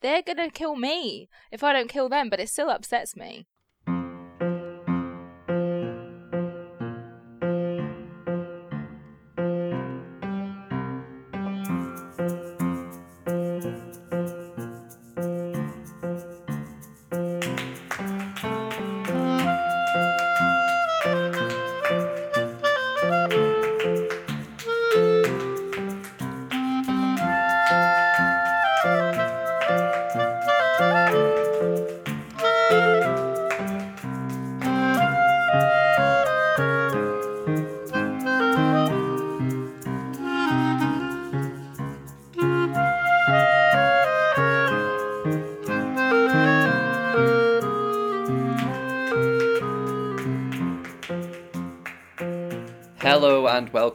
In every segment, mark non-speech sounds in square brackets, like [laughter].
they're gonna kill me if I don't kill them, but it still upsets me.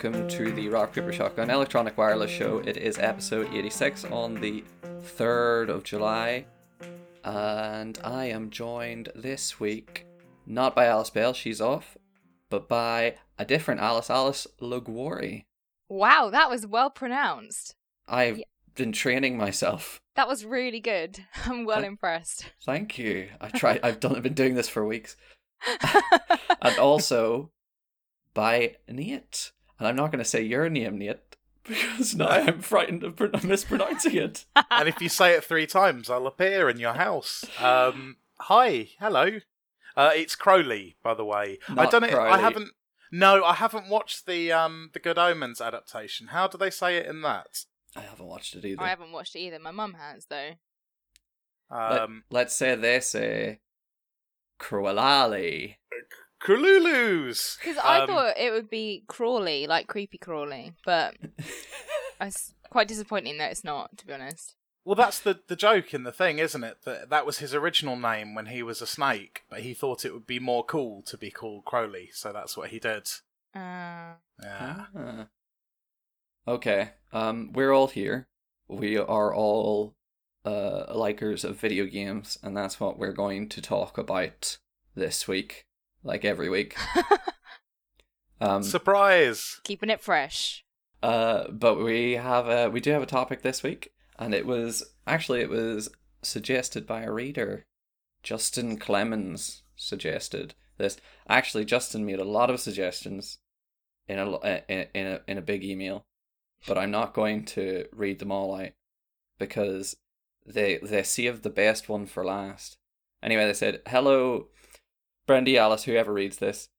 Welcome to the Rock Paper Shotgun Electronic Wireless Show. It is episode 86 on the 3rd of July, and I am joined this week not by Alice Bell, she's off, but by a different Alice, Alice Liguori. Wow, that was well pronounced. I've Yeah. been training myself. That was really good. [laughs] I'm well Thank- impressed. Thank you. I try. I've done. I've been doing this for weeks, [laughs] [laughs] and also by Nate. And I'm not going to say your name, Nate, because now I'm frightened of mispronouncing it. [laughs] and if you say it three times, I'll appear in your house. Um, hi, hello. Uh, it's Crowley, by the way. I don't know. I haven't. No, I haven't watched the um the Good Omens adaptation. How do they say it in that? I haven't watched it either. I haven't watched it either. My mum has though. Let, Um, let's say they say Cruelali. Krululus. Because I Um, thought it would be Crawley, like creepy Crawley, but [laughs] it's quite disappointing that it's not. To be honest. Well, that's the the joke in the thing, isn't it? That that was his original name when he was a snake, but he thought it would be more cool to be called Crowley, so that's what he did. Uh, Yeah. Ah. Okay. Um, we're all here. We are all uh likers of video games, and that's what we're going to talk about this week, like every week. [laughs] Um, Surprise! keeping it fresh. Uh, but we have a we do have a topic this week, and it was actually it was suggested by a reader. Justin Clemens suggested this. Actually, Justin made a lot of suggestions in a lo- uh, in in a in a big email, but I'm not going to read them all out because they they saved the best one for last. Anyway, they said, "Hello, Brendy Alice, whoever reads this.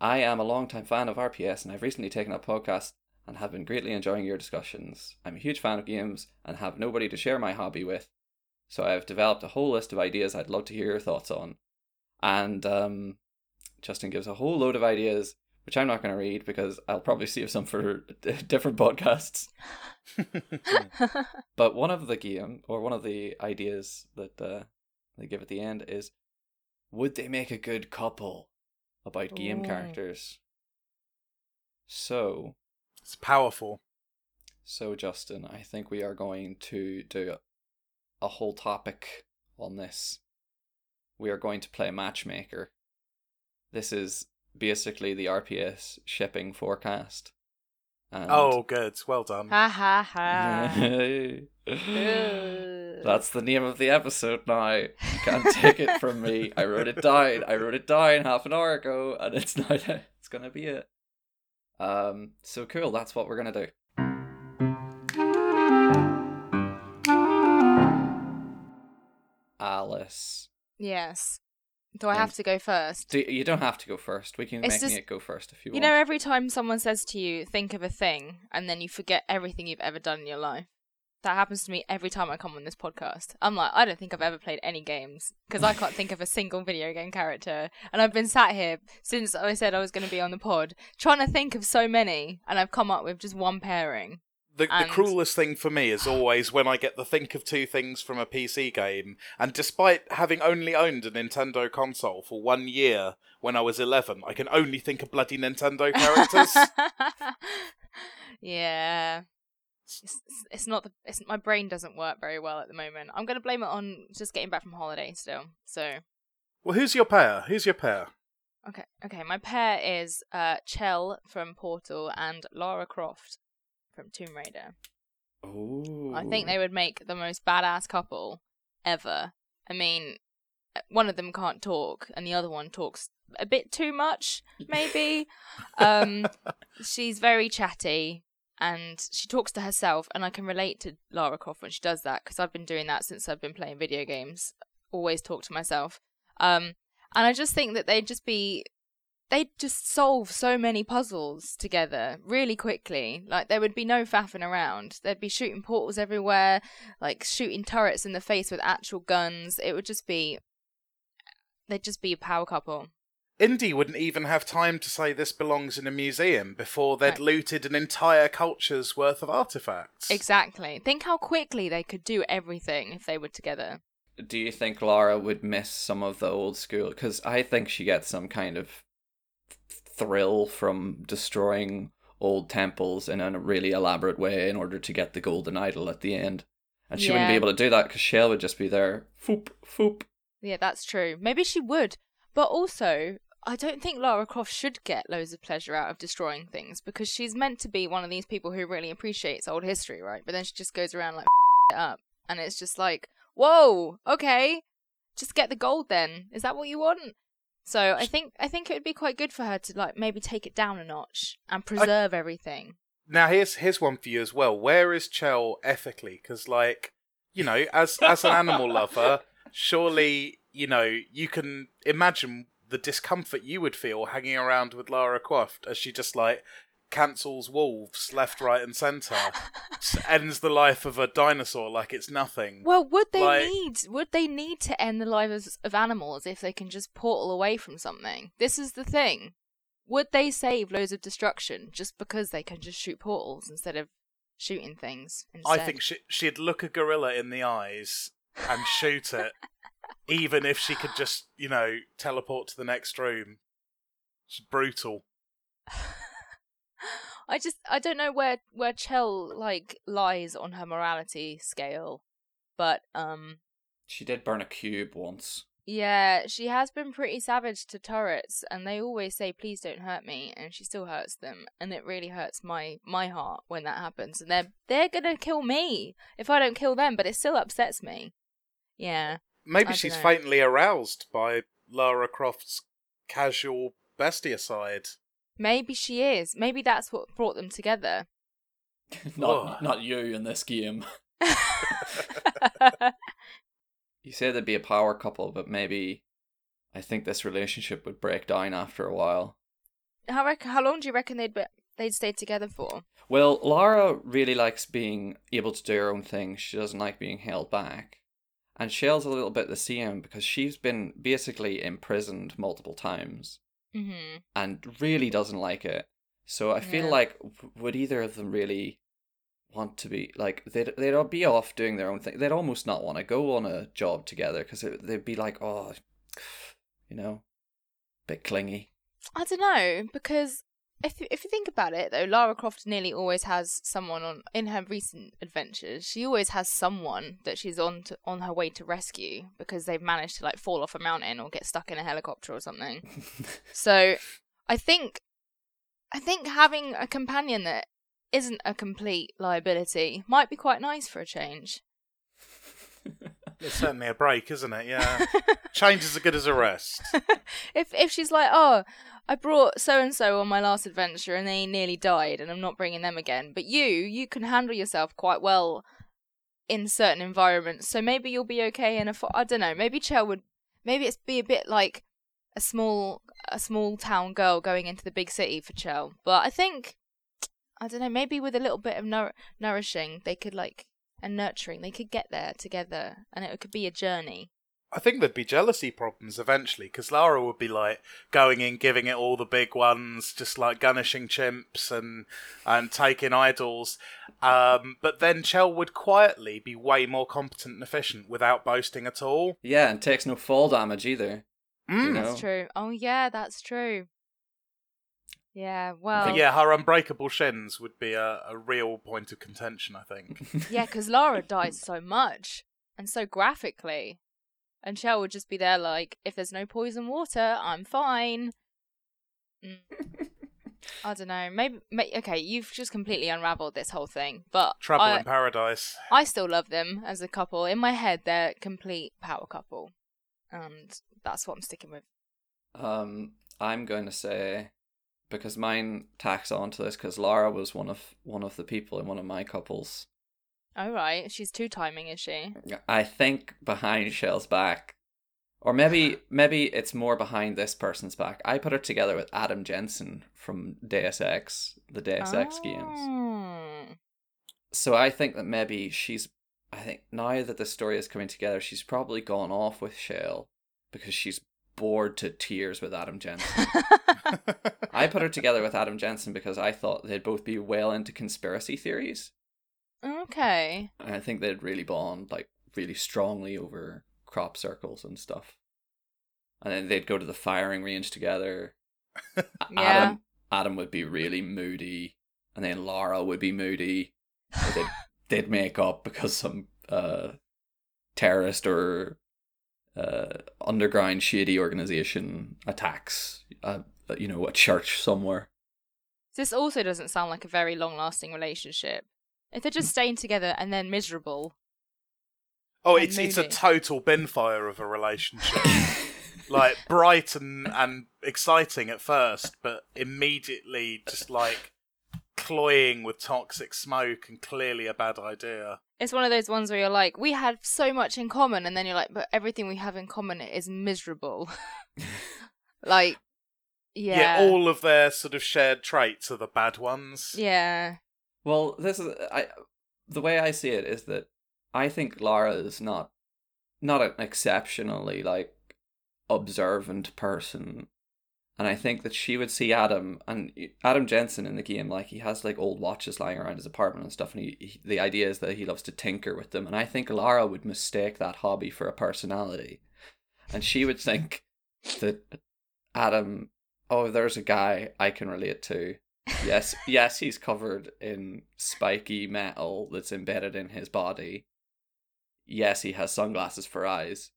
I am a longtime fan of RPS, and I've recently taken up podcasts and have been greatly enjoying your discussions. I'm a huge fan of games and have nobody to share my hobby with, so I've developed a whole list of ideas I'd love to hear your thoughts on. And um, Justin gives a whole load of ideas, which I'm not going to read because I'll probably save some for [laughs] different podcasts. [laughs] But one of the game, or one of the ideas that uh, they give at the end is, would they make a good couple about game Ooh. characters? So, It's powerful. so Justin, I think we are going to do a whole topic on this. We are going to play matchmaker. This is basically the RPS shipping forecast. And Oh, good. Well done. ha ha ha. [laughs] That's the name of the episode now. You can't take it from me. I wrote it down. I wrote it down half an hour ago, and it's [laughs] now it's gonna be it. Um. So cool. That's what we're gonna do. Alice, Yes. Do I have to go first? do, you don't have to go first. We can It's make just- Nate go first if you, You want. You know, every time someone says to you, think of a thing, and then you forget everything you've ever done in your life. That happens to me every time I come on this podcast. I'm like, I don't think I've ever played any games because I can't think of a single video game character. And I've been sat here since I said I was going to be on the pod, trying to think of so many, and I've come up with just one pairing. The, the cruelest thing for me is always when I get the think of two things from a PC game, and despite having only owned a Nintendo console for one year when I was 11, I can only think of bloody Nintendo characters. [laughs] yeah. It's, it's- not the it's my brain doesn't work very well at the moment. I'm gonna blame it on just getting back from holiday still. So well, who's your pair? Who's your pair? Okay, okay. My pair is uh, Chell from Portal and Lara Croft from Tomb Raider. Oh, I think they would make the most badass couple. ever. I mean, one of them can't talk, and the other one talks a bit too much, maybe. [laughs] um, she's very chatty, and she talks to herself, and I can relate to Lara Croft when she does that because I've been doing that since I've been playing video games. Always talk to myself. Um, and I just think that they'd just be they'd just solve so many puzzles together really quickly. Like there would be no faffing around. They'd be shooting portals everywhere, like shooting turrets in the face with actual guns. It would just be they'd just be a power couple. Indy wouldn't even have time to say this belongs in a museum before they'd Right. looted an entire culture's worth of artifacts. Exactly. Think how quickly they could do everything if they were together. Do you think Lara would miss some of the old school? Because I think she gets some kind of thrill from destroying old temples in a really elaborate way in order to get the golden idol at the end. And she wouldn't be able to do that because Chell would just be there, foop, foop. Yeah, that's true. Maybe she would. But also, I don't think Lara Croft should get loads of pleasure out of destroying things because she's meant to be one of these people who really appreciates old history, right? But then she just goes around like [laughs] it up. And it's just like, whoa, okay. Just get the gold then. Is that what you want? So I think I think it would be quite good for her to like maybe take it down a notch and preserve everything. Now here's here's one for you as well. Where is Chell ethically? Because like you know, as as an animal lover, surely you know you can imagine the discomfort you would feel hanging around with Lara Croft as she just like cancels wolves left, right, and centre, [laughs] ends the life of a dinosaur like it's nothing. Well, would they Like- need would they need to end the lives of animals if they can just portal away from something? This is the thing. Would they save loads of destruction just because they can just shoot portals instead of shooting things? Instead? I think she, she'd look a gorilla in the eyes and shoot it, [laughs] even if she could just, you know, teleport to the next room. It's brutal. [laughs] I just I don't know where where Chell like lies on her morality scale, but um She did burn a cube once. yeah, she has been pretty savage to turrets, and they always say please don't hurt me, and she still hurts them, and it really hurts my my heart when that happens, and they're they're gonna kill me if I don't kill them, but it still upsets me. Yeah, Maybe I she's dunno. faintly aroused by Lara Croft's casual bestia side. maybe she is. Maybe that's what brought them together. [laughs] not Ugh. not you in this game. [laughs] [laughs] You say they'd be a power couple, but maybe I think this relationship would break down after a while. how rec- how long do you reckon they'd be- they'd stay together for? Well, Lara really likes being able to do her own thing. She doesn't like being held back. And Chell's a little bit the same because she's been basically imprisoned multiple times hmm and really doesn't like it. So I feel Yeah. like would either of them really want to be like they'd they'd be off doing their own thing. They'd almost not want to go on a job together because they'd be like, oh, you know, bit clingy. I don't know because if you- if you think about it though, Lara Croft nearly always has someone on in her recent adventures. She always has someone that she's on to, on her way to rescue because they've managed to like fall off a mountain or get stuck in a helicopter or something. [laughs] so I think I think having a companion that isn't a complete liability might be quite nice for a change. [laughs] It's certainly a break, isn't it? Yeah. [laughs] Change is as good as a rest. if if she's like, oh, I brought so and so on my last adventure and they nearly died, and I'm not bringing them again. But you, you can handle yourself quite well in certain environments, so maybe you'll be okay in a. Fo- I don't know. Maybe Chell would. Maybe it's be a bit like a small a small town girl going into the big city for Chell. But I think I don't know. Maybe with a little bit of nour- nourishing, they could like and nurturing, they could get there together, and it could be a journey. I think there'd be jealousy problems eventually because Lara would be like going in, giving it all the big ones, just like gunishing chimps and and taking idols. Um, but then Chell would quietly be way more competent and efficient without boasting at all. Yeah, and takes no fall damage either. Mm. You know? That's true. Oh yeah, that's true. Yeah, well, But yeah, her unbreakable shins would be a, a real point of contention, I think. [laughs] yeah, because Lara dies so much and so graphically, and Chell would just be there like, if there's no poison water, I'm fine. Mm. I don't know. Maybe, may okay, you've just completely unraveled this whole thing, but Trouble I, in Paradise. I still love them as a couple. In my head, they're a complete power couple, and that's what I'm sticking with. Um, I'm going to say because mine tacks onto this because Lara was one of one of the people in one of my couples. All right, she's two timing, is she? I think behind Chell's back, or maybe [sighs] maybe it's more behind this person's back. I put her together with Adam Jensen from Deus Ex, the Deus Ex games. Oh. So I think that maybe she's. I think now that the story is coming together, she's probably gone off with Shell because she's bored to tears with Adam Jensen. [laughs] I put her together with Adam Jensen because I thought they'd both be well into conspiracy theories. Okay. And I think they'd really bond like really strongly over crop circles and stuff. And then they'd go to the firing range together. [laughs] Yeah. Adam Adam would be really moody, and then Laura would be moody. Or They'd, [laughs] they'd make up because some uh, terrorist or uh, underground shady organization attacks, uh, you know, a church somewhere. This also doesn't sound like a very long-lasting relationship. If they're just staying together and then miserable, Oh, it's it's a total bin fire of a relationship. [laughs] like bright and and exciting at first, but immediately just like cloying with toxic smoke and clearly a bad idea. it's one of those ones where you're like, we had so much in common, and then you're like, but everything we have in common is miserable. [laughs] like, yeah. yeah, all of their sort of shared traits are the bad ones. yeah. Well, this is I. The way I see it is that I think Lara is not, not an exceptionally like observant person, and I think that she would see Adam and Adam Jensen in the game like he has like old watches lying around his apartment and stuff, and he, he the idea is that he loves to tinker with them, and I think Lara would mistake that hobby for a personality, and she would think that Adam, oh, there's a guy I can relate to yes, yes, he's covered in spiky metal that's embedded in his body. Yes, he has sunglasses for eyes.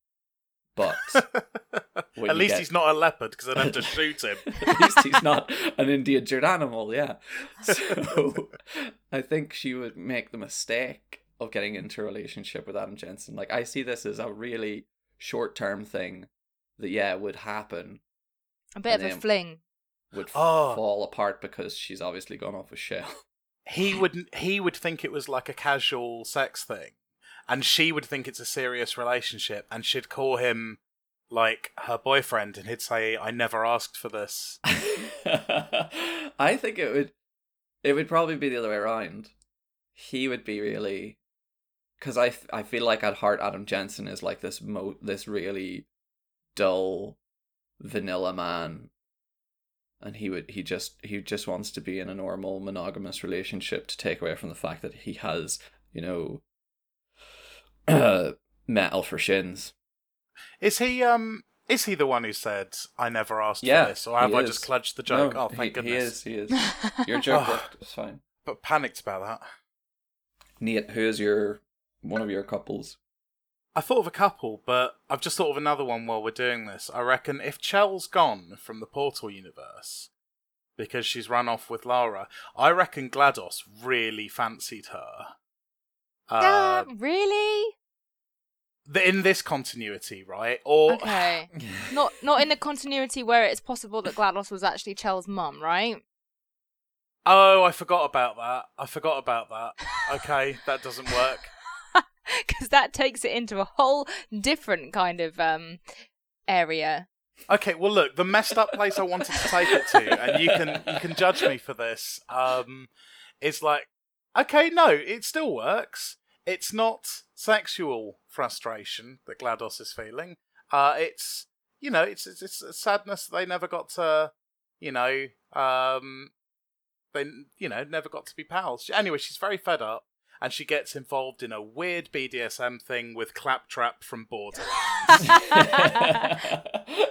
But [laughs] At least get- he's not a leopard because I'd have to [laughs] shoot him. at least he's not an endangered animal, yeah. [laughs] So I think she would make the mistake of getting into a relationship with Adam Jensen. Like I see this as a really short term thing that yeah would happen, A bit of And a fling. Would Oh. fall apart because she's obviously gone off with Chell. [laughs] he would he would think it was like a casual sex thing and she would think it's a serious relationship and she'd call him like her boyfriend and he'd say i never asked for this [laughs] I think it would it would probably be the other way around. He would be really I, f- I feel like at heart Adam Jensen is like this mo this really dull vanilla man and he would he just he just wants to be in a normal monogamous relationship to take away from the fact that he has, you know, [clears throat] metal for shins. is he um is he the one who said i never asked Yeah, for this or have i is. just clutched the joke No, oh thank he, goodness He is, he is. [laughs] Your joke worked, it's fine. but panicked about that Nate, who is your one of your couples? I thought of a couple, but I've just thought of another one while we're doing this. I reckon if Chell's gone from the Portal universe because she's run off with Lara, I reckon GLaDOS really fancied her. Uh, Uh, really? the- in this continuity, right? Or Okay. [laughs] not not in the continuity where it's possible that GLaDOS was actually Chell's mum, right? oh, I forgot about that. I forgot about that. Okay, that doesn't work. [laughs] Because that takes it into a whole different kind of um area. Okay, well look, the messed up place I wanted to take it to, and you can you can judge me for this. Um, is like, okay, no, it still works. It's not sexual frustration that GLaDOS is feeling. Uh, it's you know, it's it's, it's a sadness they never got to, you know, um, they you know never got to be pals. Anyway, she's very fed up. And she gets involved in a weird BDSM thing with Claptrap from Borderlands. [laughs]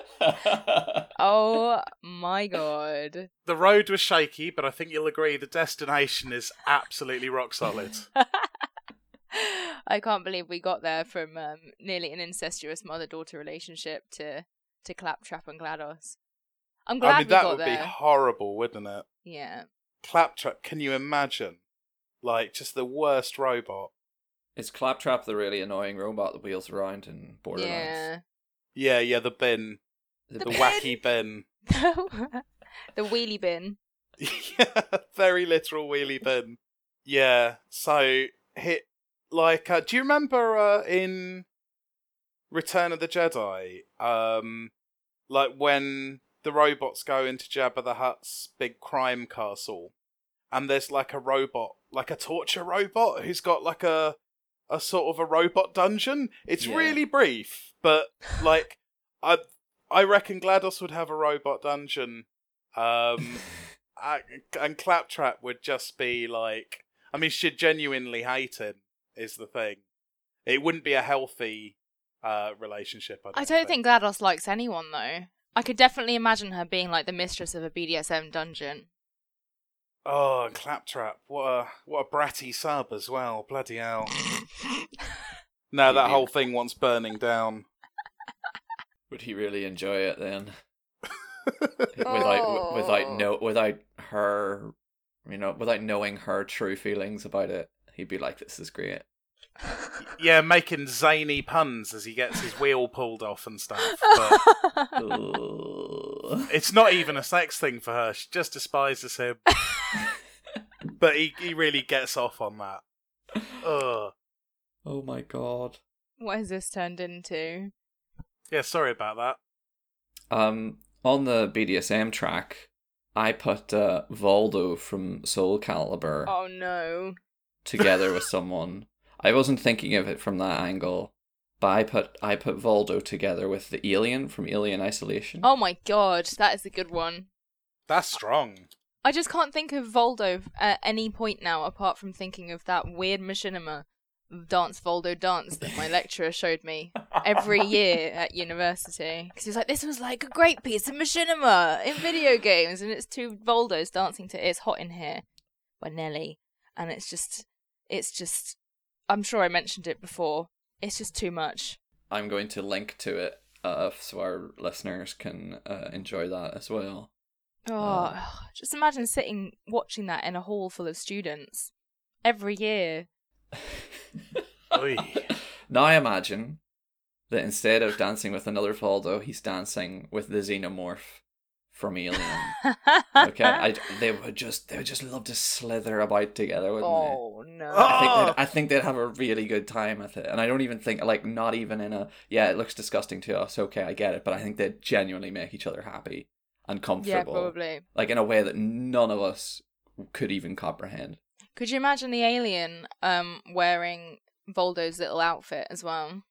Oh my god. the road was shaky, but I think you'll agree the destination is absolutely rock solid. [laughs] I can't believe we got there from um, nearly an incestuous mother-daughter relationship to to Claptrap and GLaDOS. I'm glad I mean, we that got would there. be horrible, wouldn't it? Yeah. Claptrap, can you imagine? Like, just the worst robot. Is Claptrap the really annoying robot that wheels around in Borderlands? Yeah. Yeah, yeah, the bin. The The bin. wacky [laughs] bin. the wheelie bin. [laughs] yeah, very literal wheelie bin. Yeah, so hit like uh, do you remember uh, in Return of the Jedi um like when the robots go into Jabba the Hutt's big crime castle and there's like a robot, like a torture robot who's got like a a sort of a robot dungeon. It's Yeah. really brief, but like [laughs] I I reckon GLaDOS would have a robot dungeon. Um [laughs] I, and Claptrap would just be like, I mean, she'd genuinely hate him. Is the thing. It wouldn't be a healthy uh, relationship. I don't, I don't think GLaDOS likes anyone though. I could definitely imagine her being like the mistress of a BDSM dungeon. Oh, and Claptrap, what a what a bratty sub as well. Bloody hell! [laughs] No, that whole thing wants burning down. [laughs] Would he really enjoy it then? [laughs] without without Oh. no without her, you know, without knowing her true feelings about it, he'd be like, "This is great." yeah, making zany puns as he gets his wheel pulled off and stuff. But it's not even a sex thing for her. She just despises him. But he he really gets off on that. Ugh. oh my god. what has this turned into? Yeah, sorry about that. Um, on the BDSM track, I put uh, Voldo from Soul Calibur Oh no. together [laughs] with someone. I wasn't thinking of it from that angle, but I put I put Voldo together with the alien from Alien Isolation. Oh my god, that is a good one. That's strong. I just can't think of Voldo at any point now apart from thinking of that weird machinima dance Voldo dance that my lecturer showed me every [laughs] year at university. Because he was like, this was like a great piece of machinima in video games. And it's two Voldos dancing to It's Hot in Here by Nelly. And it's just, it's just, I'm sure I mentioned it before. It's just too much. I'm going to link to it uh, so our listeners can uh, enjoy that as well. Oh, um, just imagine sitting watching that in a hall full of students every year. [laughs] Now I imagine that instead of dancing with another Voldo, he's dancing with the xenomorph from Alien. Okay, I, they would just they would just love to slither about together, wouldn't they? oh no. Oh! I think they'd, I think they'd have a really good time with it, and I don't even think like not even in a yeah it looks disgusting to us. Okay, I get it, but I think they'd genuinely make each other happy and Yeah, probably. like in a way that none of us could even comprehend. Could you imagine the alien um wearing Voldo's little outfit as well?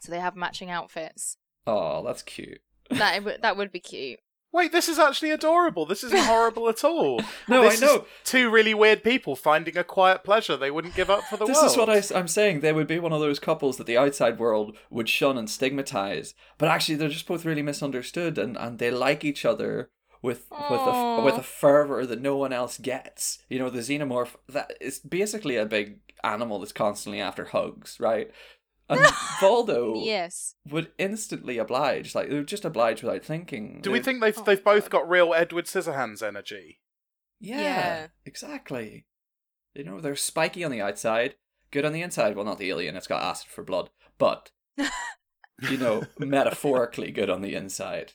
So they have matching outfits. Oh, that's cute. That [laughs] that would be cute. Wait, this is actually adorable. This isn't horrible at all. [laughs] No, This I is know. two really weird people finding a quiet pleasure they wouldn't give up for the This world. This is what I, am saying. They would be one of those couples that the outside world would shun and stigmatize, but actually they're just both really misunderstood, and, and they like each other with with a with a fervor that no one else gets. You know, the xenomorph that is basically a big animal that's constantly after hugs, right? And [laughs] Voldo Yes. would instantly oblige, like they would just oblige without thinking. Do we They- think they've Oh, they've both got real Edward Scissorhands energy? Yeah, Yeah. exactly. You know, they're spiky on the outside, good on the inside. Well, not the alien; it's got acid for blood, but [laughs] you know, metaphorically good on the inside.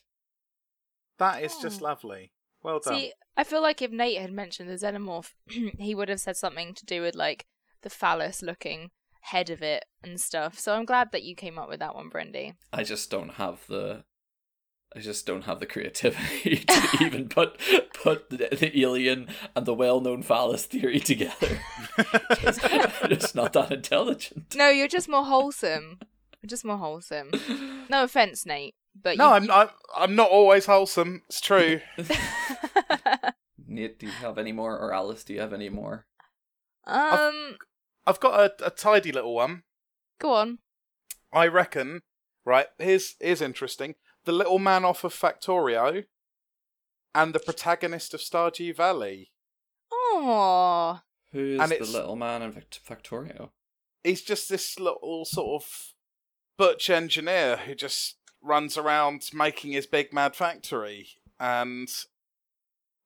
That is just Oh. lovely. Well done. See, I feel like if Nate had mentioned the xenomorph, [clears throat] he would have said something to do with like the phallus looking head of it and stuff. So I'm glad that you came up with that one, Brendy. I just don't have the, I just don't have the creativity [laughs] to even put put the, the alien and the well-known phallus theory together. just, I'm just not that intelligent. No, you're just more wholesome. You're just more wholesome. No offense, Nate, but no, you, I'm, I'm I'm not always wholesome. It's true. [laughs] [laughs] Nate, do you have any more, or Alice, do you have any more? um, I've got a, a tidy little one. go on. I reckon. Right, here's here's interesting. The little man off of Factorio, and the protagonist of Stardew Valley. Oh, Who is And the it's- little man in Factorio? He's just this little sort of butch engineer who just runs around making his big mad factory. and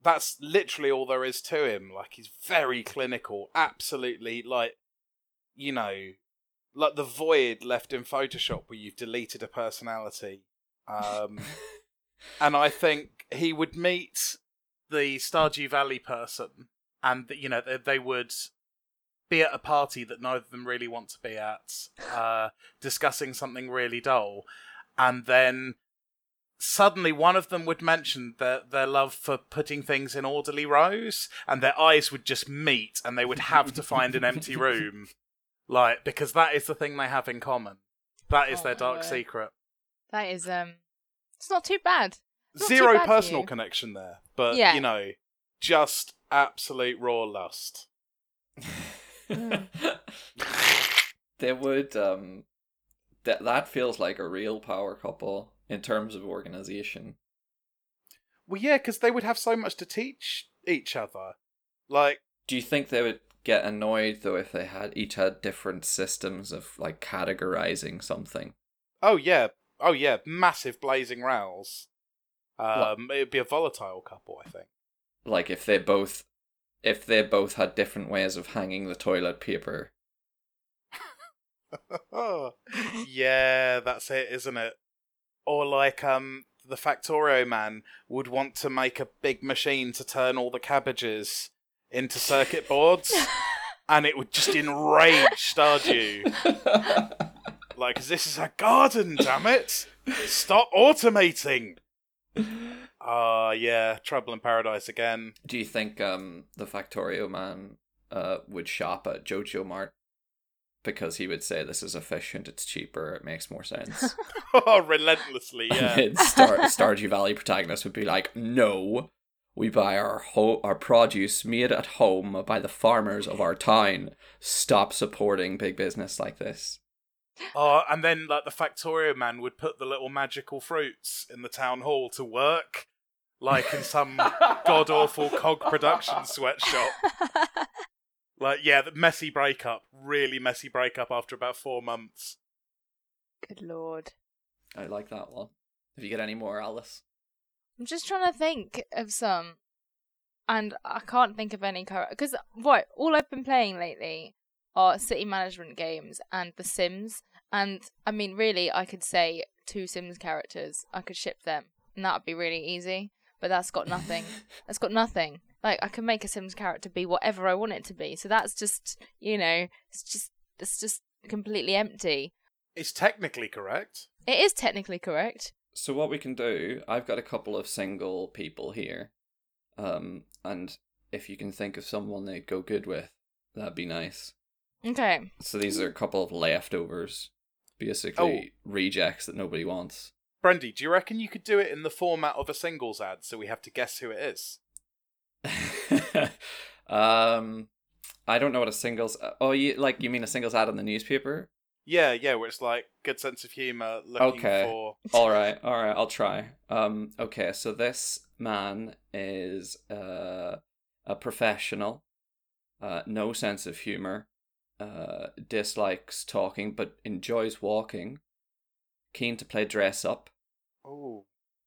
that's literally all there is to him. Like he's very clinical, absolutely like you know, like the void left in Photoshop where you've deleted a personality. Um, [laughs] and I think he would meet the Stardew Valley person, and you know they, they would be at a party that neither of them really want to be at, uh, discussing something really dull, and then suddenly one of them would mention their their love for putting things in orderly rows, and their eyes would just meet, and they would have to find an empty [laughs] room, like because that is the thing they have in common. That is Oh their dark word. secret. That is um, it's not too bad. Not too Zero bad personal connection there, but Yeah. you know, just absolute raw lust. [laughs] they would um that that feels like a real power couple in terms of organization. Well, yeah, because they would have so much to teach each other. Like, Do you think they would get annoyed though if they had each had different systems of like categorizing something? oh yeah, oh yeah, massive blazing rows. Um, it'd be a volatile couple, I think. Like if they both if they both had different ways of hanging the toilet paper. [laughs] yeah, that's it, isn't it? Or like, um, the Factorio man would want to make a big machine to turn all the cabbages into circuit boards, and it would just enrage Stardew. Like, this is a garden, damn it! Stop automating! Ah, yeah, Trouble in Paradise again. Do you think um the Factorio man uh would shop at JojaMart because he would say this is efficient, it's cheaper, it makes more sense. [laughs] Oh, relentlessly, [laughs] yeah. Star Stardew Valley protagonist would be like, "No, we buy our ho- our produce made at home by the farmers of our town. Stop supporting big business like this." Oh, and then like the Factorio man would put the little magical fruits in the town hall to work, like in some [laughs] god awful cog production sweatshop. Like, yeah, the messy breakup, really messy breakup after about four months. Good lord. I like that one. If you get any more, Alice. I'm just trying to think of some, and I can't think of any current. Because right, all I've been playing lately are city management games and The Sims. And I mean, really, I could say two Sims characters. I could ship them, and that would be really easy. But that's got nothing. [laughs] that's got nothing. Like I can make a Sims character be whatever I want it to be. So that's just, you know, it's just, it's just completely empty. It's technically correct. It is technically correct. So what we can do, I've got a couple of single people here, um, and if you can think of someone they'd go good with, that'd be nice. Okay. So these are a couple of leftovers, basically rejects that nobody wants. Brendy, do you reckon you could do it in the format of a singles ad so we have to guess who it is? [laughs] um, I don't know what a singles. Oh, you like you mean a singles ad in the newspaper? Yeah, yeah, where it's like good sense of humor, looking Okay. for. [laughs] all right, all right, I'll try. Um, okay, so this man is uh, a professional, uh, no sense of humor, uh, dislikes talking but enjoys walking, keen to play dress up. Oh,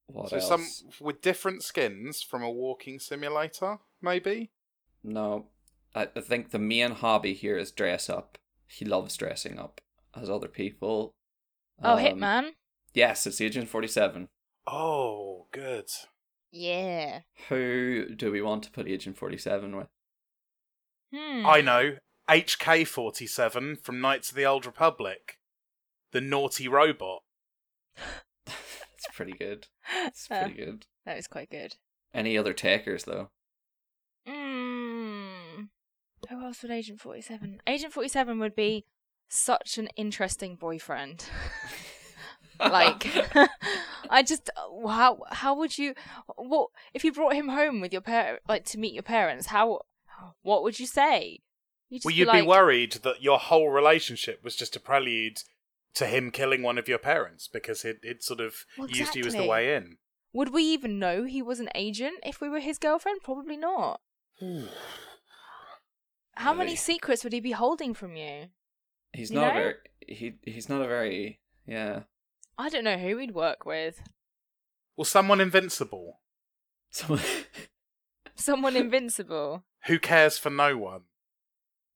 What so else? some with different skins from a walking simulator, maybe. No, I, I think the main hobby here is dress up. He loves dressing up as other people. Oh, Um, Hitman. Yes, it's Agent Forty Seven. Oh, good. Yeah. Who do we want to put Agent Forty Seven with? Hmm. I know. HK forty seven from Knights of the Old Republic, the naughty robot. [laughs] That's pretty good. It's Uh, pretty good. that was quite good. Any other takers though? Mm. Who else would Agent 47? Agent 47 would be such an interesting boyfriend. [laughs] like [laughs] [laughs] I just how how would you what if you brought him home with your parent like to meet your parents how what would you say? You'd Well, you'd like, be worried that your whole relationship was just a prelude to him killing one of your parents because it it sort of Well, used you as the way in. Would we even know he was an agent if we were his girlfriend? Probably not. [sighs] How many secrets would he be holding from you? He's You not a know? very he he's not a very yeah. I don't know who we'd work with. Well, someone invincible. Someone [laughs] Someone invincible. Who cares for no one?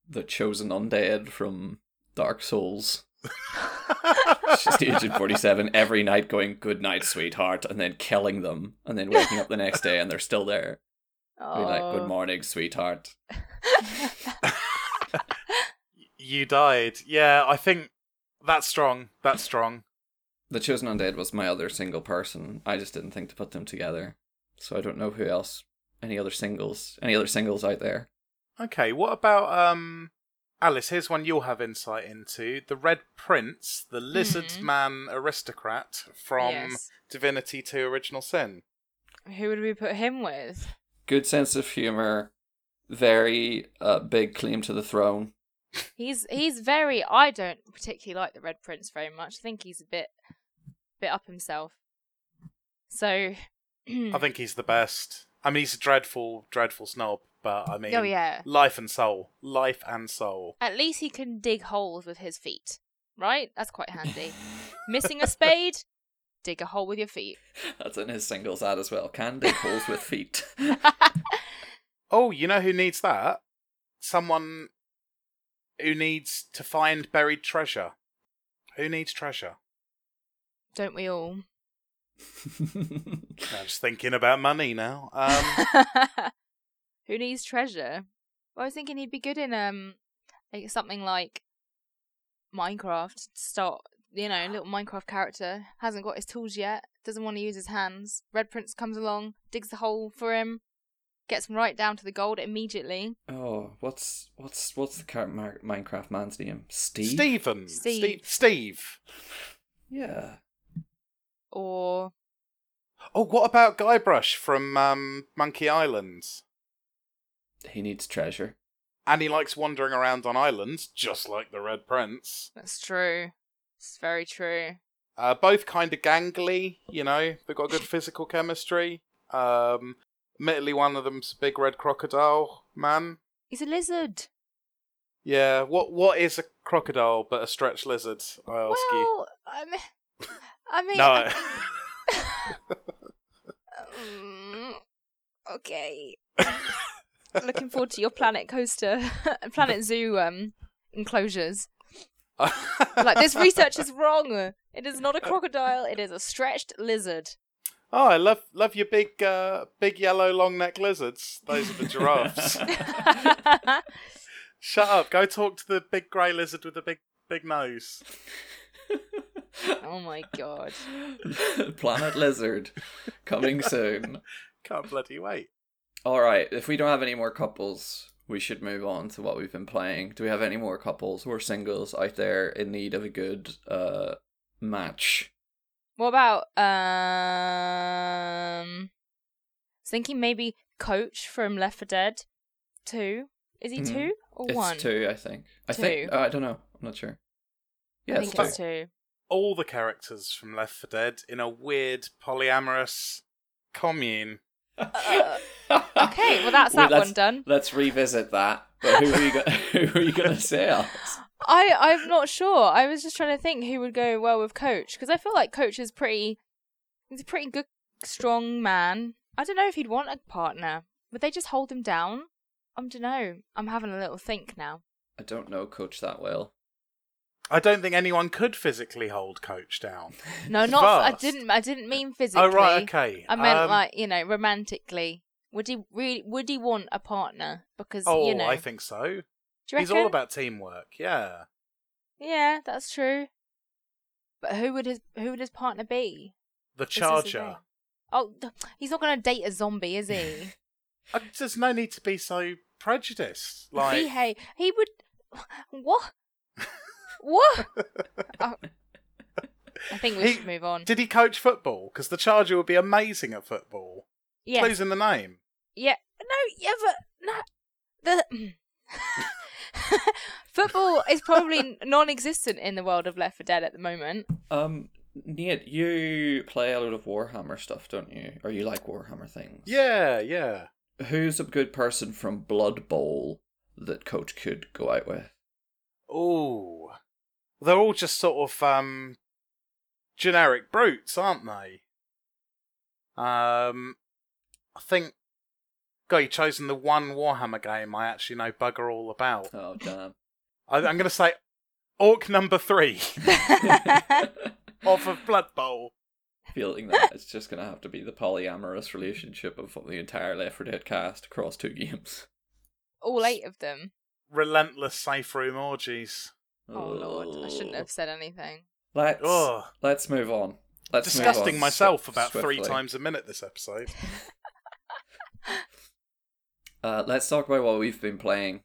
the chosen undead from Dark Souls. [laughs] She's Agent 47 every night going, Good night, sweetheart, and then killing them, and then waking up the next day and they're still there. Being like, Good Oh. morning, sweetheart. [laughs] You died. Yeah, I think that's strong. That's strong. The Chosen Undead was my other single person. I just didn't think to put them together. So I don't know who else. Any other singles? Any other singles out there? Okay, what about um Alice, here's one you'll have insight into. The Red Prince, the lizard Mhm. man aristocrat from Yes. Divinity 2 Original Sin. Who would we put him with? Good sense of humor. Very uh, big claim to the throne. He's he's very. I don't particularly like the Red Prince very much. I think he's a bit bit up himself. So. I think he's the best. I mean, he's a dreadful, dreadful snob, but I mean, oh yeah. life and soul. Life and soul. At least he can dig holes with his feet, right? That's quite handy. [laughs] Missing a spade, dig a hole with your feet. [laughs] That's in his singles ad as well. Can dig holes with feet. [laughs] Oh, you know who needs that? Someone who needs to find buried treasure. Who needs treasure? Don't we all? [laughs] I'm just thinking about money now. Um, [laughs] Who needs treasure? Well, I was thinking he'd be good in um, like something like Minecraft. Start, you know, little Minecraft character hasn't got his tools yet. Doesn't want to use his hands. Red Prince comes along, digs the hole for him, gets right down to the gold immediately. oh, what's what's what's the current Mar- Minecraft man's name? Steve. Stephen. Steve. Steve. Steve. Yeah. Or Oh, what about Guybrush from um, Monkey Island? He needs treasure. And he likes wandering around on islands, just like the Red Prince. that's true. It's very true. Uh, both kind of gangly, you know. They've got good physical chemistry. Um, admittedly, one of them's a big red crocodile man. He's a lizard. Yeah, what what is a crocodile but a stretched lizard? I ask you. well, I mean, I mean, No. Mm, [laughs] okay. [laughs] Looking forward to your Planet Coaster, [laughs] Planet Zoo um enclosures. Like this research is wrong. It is not a crocodile. It is a stretched lizard. Oh, I love love your big uh, big yellow long neck lizards. Those are the giraffes. [laughs] Shut up. Go talk to the big grey lizard with the big big nose. oh my god. [laughs] Planet Lizard coming soon. Can't bloody wait. All right, if we don't have any more couples, we should move on to what we've been playing. Do we have any more couples or singles out there in need of a good uh match? What about um? Thinking maybe Coach from Left 4 Dead, two. Is he Mhm. two or It's one? two, I think. I think uh, I don't know. I'm not sure. Yeah, I it's think two. it's two. All the characters from Left 4 Dead in a weird polyamorous commune. Uh, [laughs] Okay, well that's that let's- one done. Let's revisit that. But who are you go- [laughs] who are you gonna say else? I I'm not sure. I was just trying to think who would go well with Coach because I feel like Coach is pretty. He's a pretty good, strong man. I don't know if he'd want a partner. Would they just hold him down? I don't know. I'm having a little think now. I don't know Coach that well. I don't think anyone could physically hold Coach down. [laughs] No, not. I didn't. I didn't mean physically. Oh right, okay. I meant Um, like you know romantically. Would he really? Would he want a partner? Because Oh, you know. I think so. He's all about teamwork. Yeah. Yeah, that's true. But who would his who would his partner be? The This is the thing. Charger. Oh, he's not going to date a zombie, is he? [laughs] Uh, There's no need to be so prejudiced. Like, he hey, he would. What? what? [laughs] Oh. I think we He- should move on. did he coach football? Because the Charger would be amazing at football. Yeah, Clues in the name. yeah. No, yeah, but no. The [laughs] [laughs] football is probably non-existent in the world of Left 4 Dead at the moment. Um, Nate, you play a lot of Warhammer stuff, don't you? Or you like Warhammer things? Yeah, yeah. Who's a good person from Blood Bowl that Coach could go out with? Oh, They're all just sort of um generic brutes, aren't they? Um I think. God, you've chosen the one Warhammer game I actually know bugger all about. Oh damn. I, I'm going to say Orc number three [laughs] [laughs] off of Blood Bowl. Feeling that it's just gonna have to be the polyamorous relationship of the entire Left 4 Dead cast across two games. All eight of them. Relentless safe room orgies. Oh lord, I shouldn't have said anything. Let's Ugh. let's move on. Let's move Disgusting on myself swi- about three times a minute this episode. [laughs] Uh, let's talk about what we've been playing.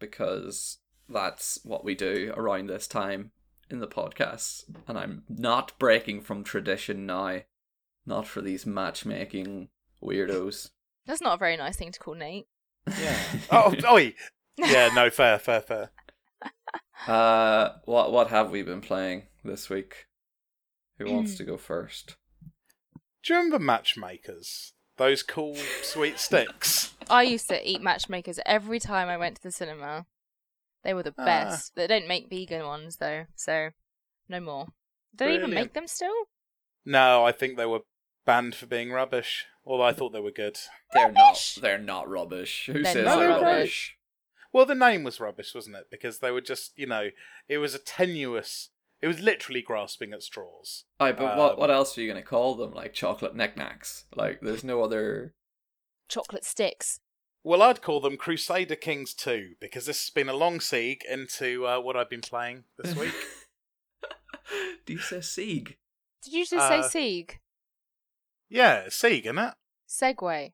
Because that's what we do around this time in the podcast, and I'm not breaking from tradition now. Not for these matchmaking weirdos. That's not a very nice thing to call Nate. Yeah. [laughs] oh, oi. Yeah, no, fair, fair, fair. Uh, what what have we been playing this week? Who wants to go first? Do you remember Matchmakers? Those cool, sweet [laughs] sticks? I used to eat matchmakers every time I went to the cinema. They were the Ah. best. They don't make vegan ones though, so no more. Do they even Brilliant. make them still? No, I think they were banned for being rubbish. Although I thought they were good. They're Rubbish. not. They're not rubbish. Who They're says not they're rubbish. rubbish? Well, the name was rubbish, wasn't it? Because they were just, you know, it was a tenuous. It was literally grasping at straws. Aye, but what Um, what else are you gonna call them? Like chocolate knickknacks? Like there's no other. Chocolate sticks. Well, I'd call them Crusader Kings 2 because this has been a long siege into uh, what I've been playing this [laughs] week. Do you say Sieg? Did you just say Uh, Sieg? yeah, Siege, isn't it? Segway.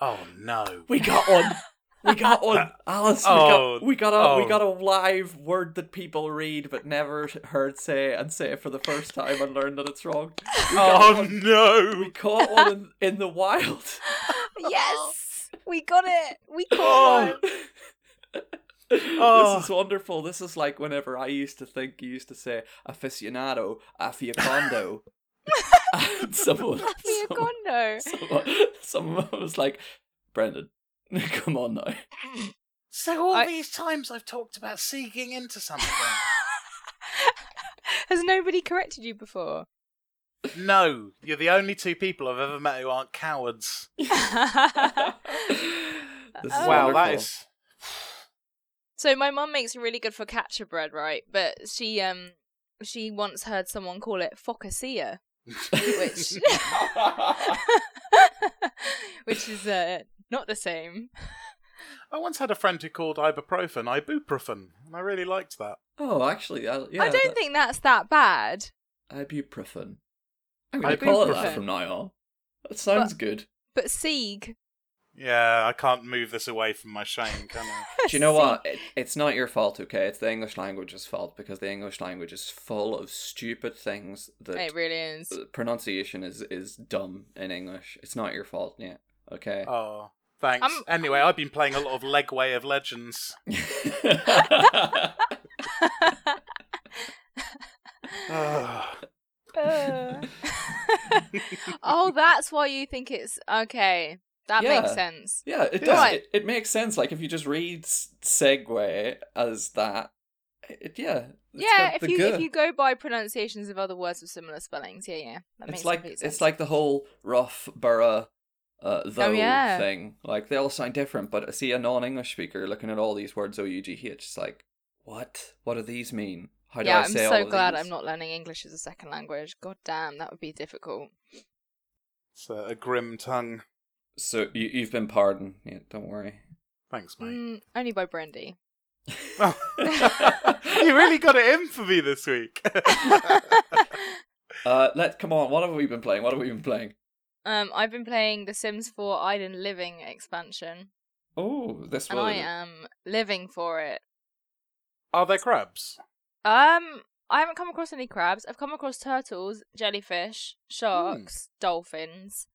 Oh no. We got one. [laughs] We got one, [laughs] oh. Alice. We Oh, got we got a we oh. got a live word that people read but never heard say and say it for the first time and learn that it's wrong. We Oh one. no. We caught one in, in the wild. [laughs] yes, we got it. We Oh. caught one. Oh. This is wonderful. This is like whenever I used to think you used to say aficionado, afiacondo. [laughs] and someone, Fluffy someone, someone, someone was like, Brendan, [laughs] come on though. So all I- these times I've talked about seeking into something. [laughs] Has nobody corrected you before? no, you're the only two people I've ever met who aren't cowards. [laughs] This is wow, wonderful. that is. [sighs] So my mum makes really good focaccia bread, right? But she um she once heard someone call it focaccia, which which is uh, not the same. [laughs] I once had a friend who called ibuprofen ibuprofen, and I really liked that. Oh, actually, I, yeah. I don't think that's that bad. Ibuprofen. I'm going to call it that from now on. That sounds good. But Sieg. Yeah, I can't move this away from my shame, can I? [laughs] Do you know what? It, it's not your fault, okay? It's the English language's fault because the English language is full of stupid things that It really is. uh, pronunciation is is dumb in English. It's not your fault, yeah. Okay. Oh, thanks. I'm- Anyway, I've been playing a lot of Legway of Legends. [laughs] [sighs] Uh. [laughs] oh, that's why you think it's okay. That Yeah. makes sense. yeah, it does. Right. It, it makes sense. Like if you just read s- segue as that, it, yeah. it's yeah, if you good. if you go by pronunciations of other words with similar spellings, yeah, yeah, that makes it's like sense. it's like the whole rough borough uh though Oh, yeah. thing like they all sound different but I see a non-english speaker looking at all these words o-u-g-h it's like what what do these mean how do yeah, i I'm say all so of glad these? I'm not learning English as a second language. God damn, that would be difficult. It's a, a grim tongue. so you, you've been pardoned yeah don't worry Thanks, mate. Mm, only by Brandy. [laughs] Oh. [laughs] you really got it in for me this week. [laughs] uh let come on what have we been playing what have we been playing um, I've been playing The Sims 4 Island Living expansion, oh this and was I am living for it. Are there crabs? Um, I haven't come across any crabs. I've come across turtles, jellyfish, sharks, dolphins,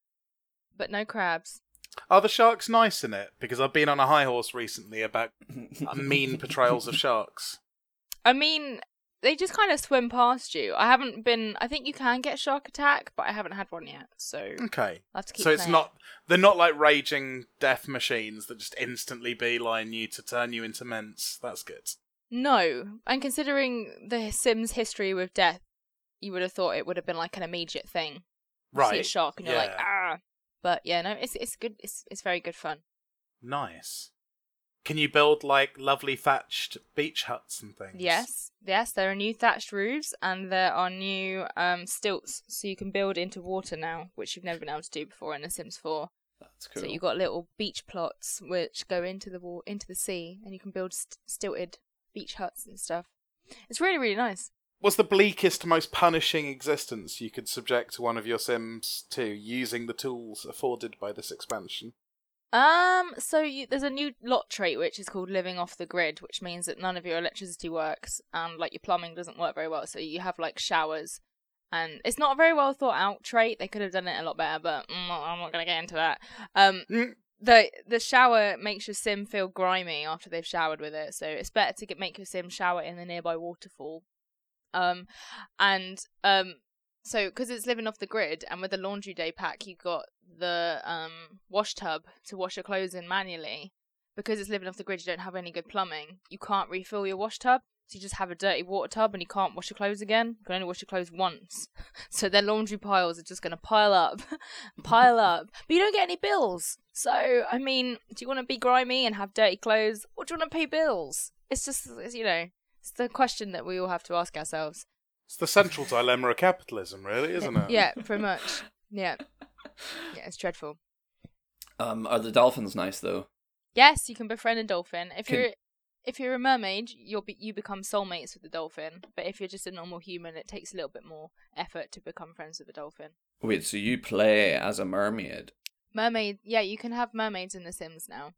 but no crabs. Are the sharks nice in it? Because I've been on a high horse recently about [laughs] mean portrayals of sharks. I mean, they just kind of swim past you. I haven't been. I think you can get shark attack, but I haven't had one yet. So Okay. I have to keep. So it's not they're not like raging death machines that just instantly beeline you to turn you into mince. That's good. No, and considering the Sims history with death, you would have thought it would have been like an immediate thing. You See a Right. shark and you're like ah. But yeah, no, it's it's good. It's it's very good fun. Nice. Can you build like lovely thatched beach huts and things? Yes, yes, there are new thatched roofs and there are new um stilts, so you can build into water now, which you've never been able to do before in The Sims 4. That's cool. So you've got little beach plots which go into the wa- into the sea, and you can build st- stilted beach huts and stuff. It's really really nice. Was the bleakest, most punishing existence you could subject one of your Sims to using the tools afforded by this expansion? Um, so you, there's a new lot trait which is called living off the grid, which means that none of your electricity works and like your plumbing doesn't work very well. So you have like showers, and it's not a very well thought out trait. They could have done it a lot better, but mm, I'm not gonna get into that. Um, Mm. the the shower makes your sim feel grimy after they've showered with it, so it's better to get make your sim shower in the nearby waterfall. Um, and um, so because it's living off the grid, and with the laundry day pack, you got the um wash tub to wash your clothes in manually. Because it's living off the grid, you don't have any good plumbing. You can't refill your wash tub, so you just have a dirty water tub, and you can't wash your clothes again. You can only wash your clothes once. [laughs] So their laundry piles are just going to pile up, [laughs] pile up. But you don't get any bills. So I mean, do you want to be grimy and have dirty clothes, or do you want to pay bills? It's just it's, you know, it's the question that we all have to ask ourselves. It's the central dilemma of capitalism, really, isn't it? Yeah, pretty much. Yeah, yeah, it's dreadful. Um, are the dolphins nice though? Yes, you can befriend a dolphin. If Can- you're if you're a mermaid, you'll be you become soulmates with the dolphin. But if you're just a normal human, it takes a little bit more effort to become friends with a dolphin. Wait, so you play as a mermaid? Mermaid, yeah, you can have mermaids in The Sims now.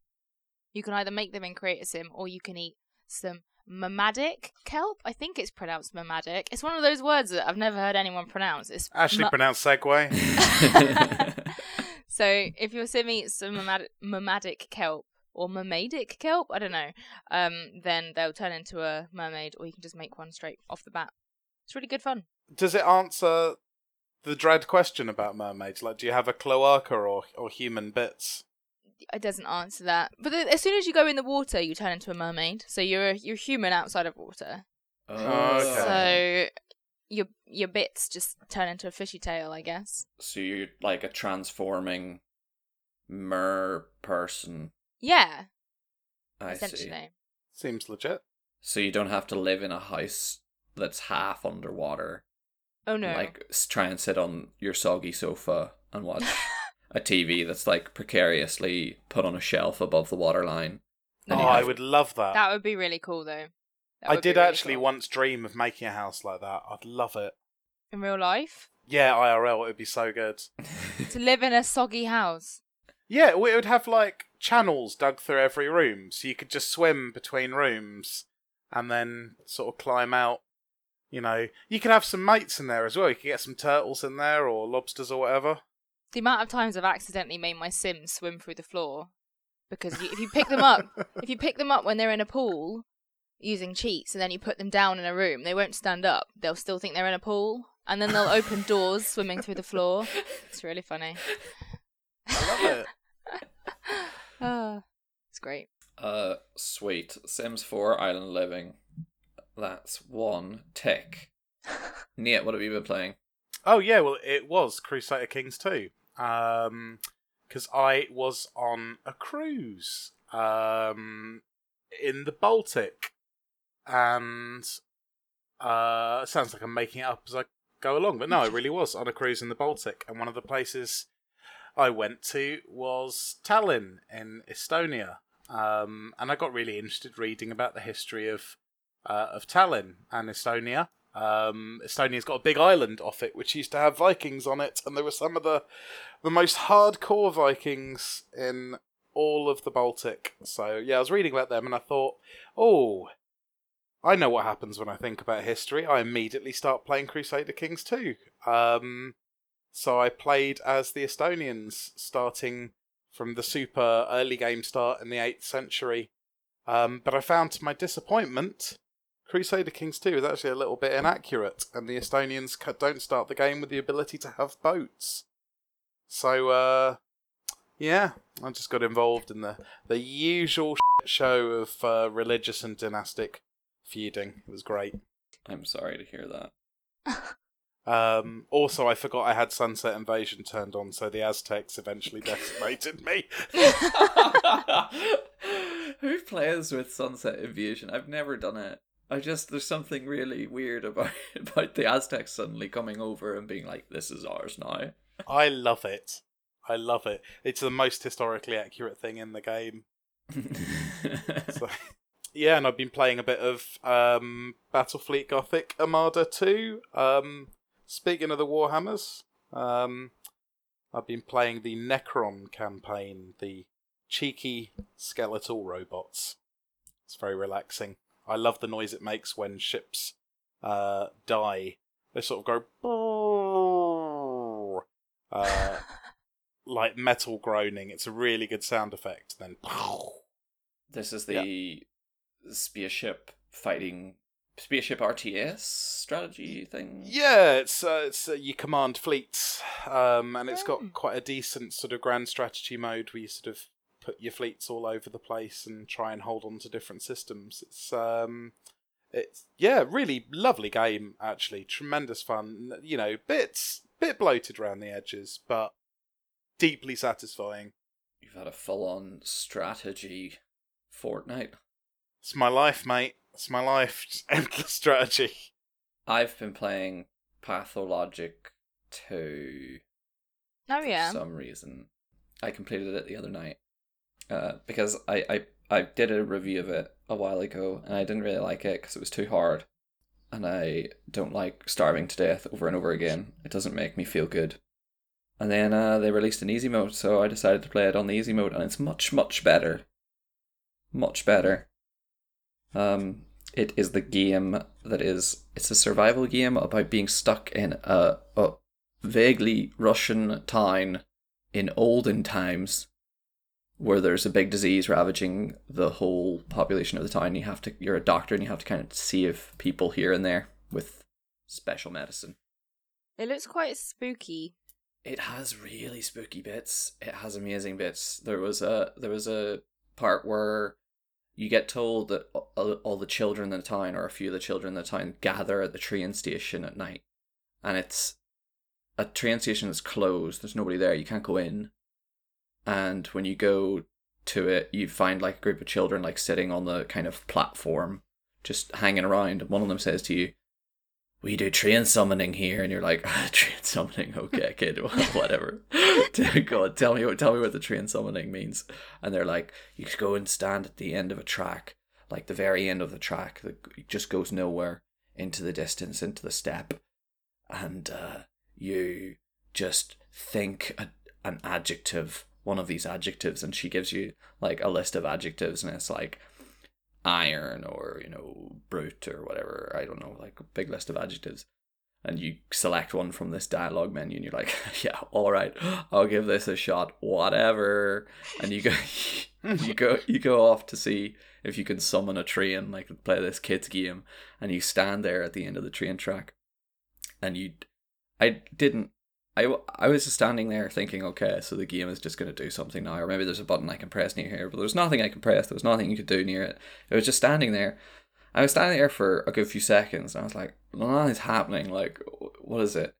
You can either make them in Create a Sim, or you can eat some mamadic kelp. I think it's pronounced mamadic. It's one of those words that I've never heard anyone pronounce. It's Actually ma- pronounced Segway. [laughs] so if your sim eats some mamad- mamadic kelp or mermaidic kelp, I don't know, um, then they'll turn into a mermaid, or you can just make one straight off the bat. It's really good fun. Does it answer the dread question about mermaids? Like, do you have a cloaca or, or human bits? It doesn't answer that, but the, as soon as you go in the water, you turn into a mermaid. So you're a, you're human outside of water. Oh, okay. So your your bits just turn into a fishy tail, I guess. So you're like a transforming mer person. Yeah, I see. Seems legit. So you don't have to live in a house that's half underwater. Oh no. Like try and sit on your soggy sofa and watch [laughs] a TV that's like precariously put on a shelf above the waterline. Oh, And I would love that. that would be really cool, though. That I would be did really actually cool. once dream of making a house like that. I'd love it. in real life Yeah, IRL, it would be so good. [laughs] to live in a soggy house. Yeah, it would have like channels dug through every room, so you could just swim between rooms and then sort of climb out. You know, you could have some mates in there as well. You could get some turtles in there or lobsters or whatever. The amount of times I've accidentally made my Sims swim through the floor because you, if you pick them up, [laughs] if you pick them up when they're in a pool using cheats, and then you put them down in a room, they won't stand up. They'll still think they're in a pool, and then they'll open [laughs] doors swimming through the floor. It's really funny. I love it. [laughs] Ah, it's great. Uh, sweet. Sims 4 Island Living. That's one tick. Nate, what have you been playing? Oh yeah, well it was Crusader Kings 2. Um cuz I was on a cruise um in the Baltic and uh sounds like I'm making it up as I go along, but no, I really was on a cruise in the Baltic and one of the places I went to was Tallinn in Estonia. Um and I got really interested reading about the history of uh, of Tallinn and Estonia. Um, Estonia's got a big island off it, which used to have Vikings on it, and there were some of the the most hardcore Vikings in all of the Baltic. So yeah, I was reading about them, and I thought, oh, I know what happens when I think about history. I immediately start playing Crusader Kings 2. Um, so I played as the Estonians, starting from the super early game start in the 8th century. Um, but I found to my disappointment, Crusader Kings 2 is actually a little bit inaccurate, and the Estonians don't start the game with the ability to have boats. So, uh, yeah, I just got involved in the, the usual show of uh, religious and dynastic feuding. It was great. I'm sorry to hear that. [laughs] Um, also, I forgot I had Sunset Invasion turned on, so the Aztecs eventually [laughs] decimated me. [laughs] Who plays with Sunset Invasion? I've never done it. I just there's something really weird about [laughs] about the Aztecs suddenly coming over and being like, "This is ours now." I love it. I love it. It's the most historically accurate thing in the game. [laughs] So, [laughs] yeah, and I've been playing a bit of um, Battlefleet Gothic Armada 2. Um, speaking of the Warhammers, um, I've been playing the Necron campaign, the cheeky skeletal robots. It's very relaxing. I love the noise it makes when ships uh, die. They sort of go uh, [laughs] like metal groaning. It's a really good sound effect. Then [laughs] this is the spaceship fighting spaceship RTS strategy thing. Yeah, it's uh, it's uh, you command fleets, um, and it's got Mm. quite a decent sort of grand strategy mode where you sort of put your fleets all over the place and try and hold on to different systems. It's um, it's yeah, really lovely game actually, tremendous fun. You know, bits bit bloated around the edges, but deeply satisfying. You've had a full-on strategy fortnight. It's my life, mate. It's my life. Just [laughs] endless strategy. I've been playing Pathologic 2 Oh yeah. for some reason. I completed it the other night uh, because I, I I did a review of it a while ago and I didn't really like it because it was too hard, and I don't like starving to death over and over again. It doesn't make me feel good. And then uh, they released an easy mode, so I decided to play it on the easy mode, and it's much much better. Much better. Um, it is the game that is. It's a survival game about being stuck in a, a vaguely Russian town in olden times where there's a big disease ravaging the whole population of the town. You have to you're a doctor and you have to kind of save people here and there with special medicine. It looks quite spooky. It has really spooky bits. It has amazing bits. There was a there was a part where you get told that all, all the children in the town or a few of the children in the town gather at the train station at night, and it's a train station that's closed. There's nobody there. You can't go in, and when you go to it, you find like a group of children like sitting on the kind of platform, just hanging around. And one of them says to you, we do train summoning here, and you're like, [laughs] ah, train summoning, okay, kid, [laughs] whatever. [laughs] God, tell me what, tell me what the train summoning means. And they're like, you go and stand at the end of a track, like the very end of the track that just goes nowhere into the distance, into the steppe, and uh, you just think a, an adjective, one of these adjectives, and she gives you like a list of adjectives, and it's like iron or you know brute or whatever. I don't know like a big list of adjectives. And you select one from this dialogue menu and you're like [laughs] yeah all right i'll give this a shot whatever. And you go [laughs] you go you go off to see if you can summon a train like play this kids game. And you stand there at the end of the train track and you i didn't I, I was just standing there thinking, okay, so the game is just going to do something now, or maybe there's a button I can press near here, but there was nothing I could press. There was nothing you could do near it. It was just standing there. I was standing there for a good few seconds, and I was like, well, nothing's happening. Like, what is it?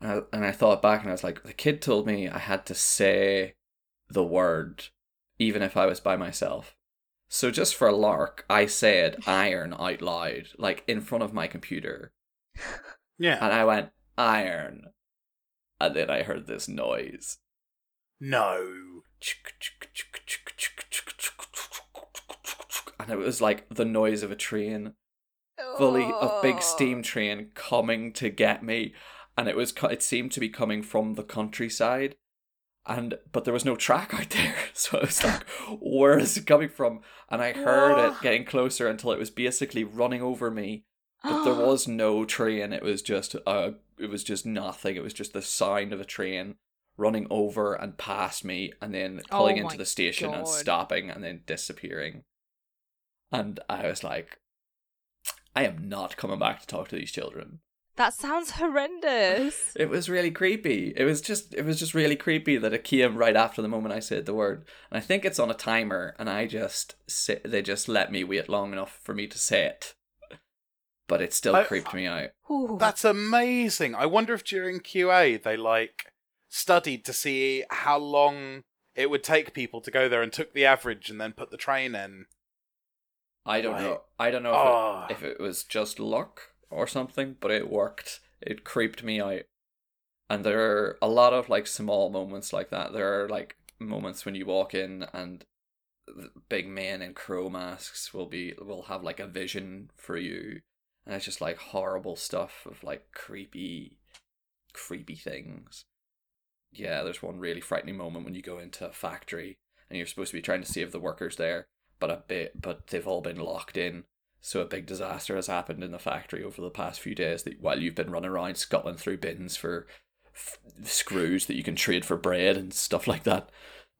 And I, and I thought back, and I was like, the kid told me I had to say the word, even if I was by myself. So just for a lark, I said iron out loud, like in front of my computer, [laughs] Yeah. and I went iron, and then I heard this noise. No. And it was like the noise of a train, fully a big Oh. steam train coming to get me, and it was it seemed to be coming from the countryside, and but there was no track out there, [laughs] so I was like, where is it coming from? And I heard it getting closer until it was basically running over me, but there [gasps] was no train. It was just uh, it was just nothing. It was just the sound of a train running over and past me, and then pulling Oh into the station and stopping, and then disappearing. And I was like, I am not coming back to talk to these children. That sounds horrendous. [laughs] It was really creepy. It was just it was just really creepy that it came right after the moment I said the word. And I think it's on a timer and I just sit, they just let me wait long enough for me to say it. But it still I- creeped me out. That's amazing. I wonder if during QA they like studied to see how long it would take people to go there and took the average and then put the train in. I don't Right. know. I don't know if, Oh. it, ah. if it was just luck or something, but it worked. It creeped me out. And there are a lot of like small moments like that. There are like moments when you walk in and big men in crow masks will be will have like a vision for you, and it's just like horrible stuff of like creepy, creepy things. Yeah, there's one really frightening moment when you go into a factory and you're supposed to be trying to save the workers there, but a bit but they've all been locked in. So a big disaster has happened in the factory over the past few days that while you've been running around scuttling through bins for f- screws that you can trade for bread and stuff like that.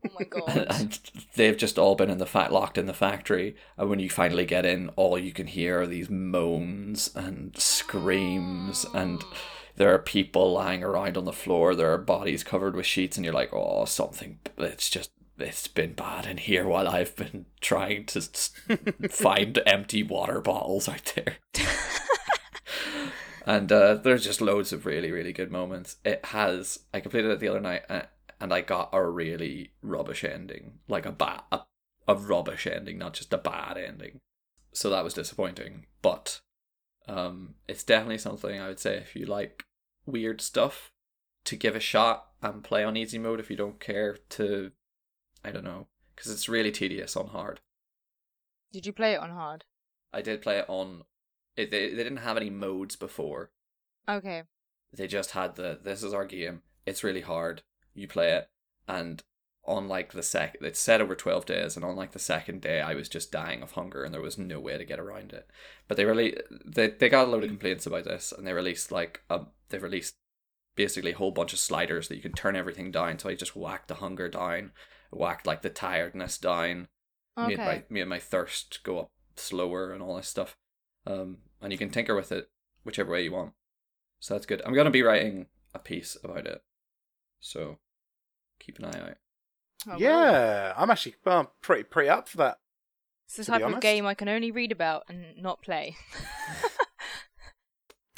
Oh my [laughs] god. and they've just all been in the fat locked in the factory and when you finally get in all you can hear are these moans and screams [gasps] and there are people lying around on the floor. There are bodies covered with sheets and you're like oh something it's just it's been bad in here while i've been trying to find [laughs] empty water bottles out there. [laughs] And uh, there's just loads of really really good moments. It has i completed it the other night uh, and i got a really rubbish ending like a bad a, a rubbish ending not just a bad ending. So that was disappointing but um it's definitely something i would say if you like weird stuff to give a shot and play on easy mode if you don't care to i don't know because it's really tedious on hard. Did you play it on hard? i did play it on it, they, they didn't have any modes before. Okay. they just had the this is our game. It's really hard you play it and on like the second, it's set over 12 days and on like the second day i was just dying of hunger and there was no way to get around it but they really they, they got a load of complaints about this and they released like um they released basically a whole bunch of sliders that you can turn everything down so i just whacked the hunger down whacked like the tiredness down made my made my thirst go up slower and all this stuff. Um, and you can tinker with it whichever way you want. So that's good. I'm gonna be writing a piece about it, so keep an eye out. Oh, well. yeah, I'm actually well, pretty pretty up for that. It's the to be type of game I can only read about and not play. [laughs]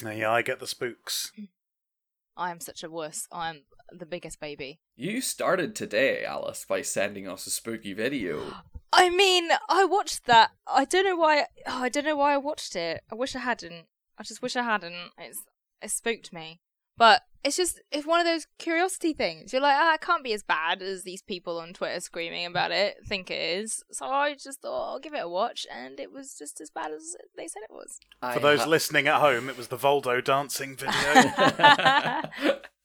Yeah, I get the spooks. [clears throat] I am such a wuss. I'm the biggest baby. You started today, Alice, by sending us a spooky video. [gasps] I mean, I watched that. I don't know why. Oh, I don't know why I watched it. I wish I hadn't. I just wish I hadn't. It's it spooked me. But it's just it's one of those curiosity things. You're like, ah, it can't be as bad as these people on Twitter screaming about it think it is. So I just thought I'll give it a watch, and it was just as bad as they said it was. For those listening at home, it was the Voldo dancing video. [laughs] [laughs]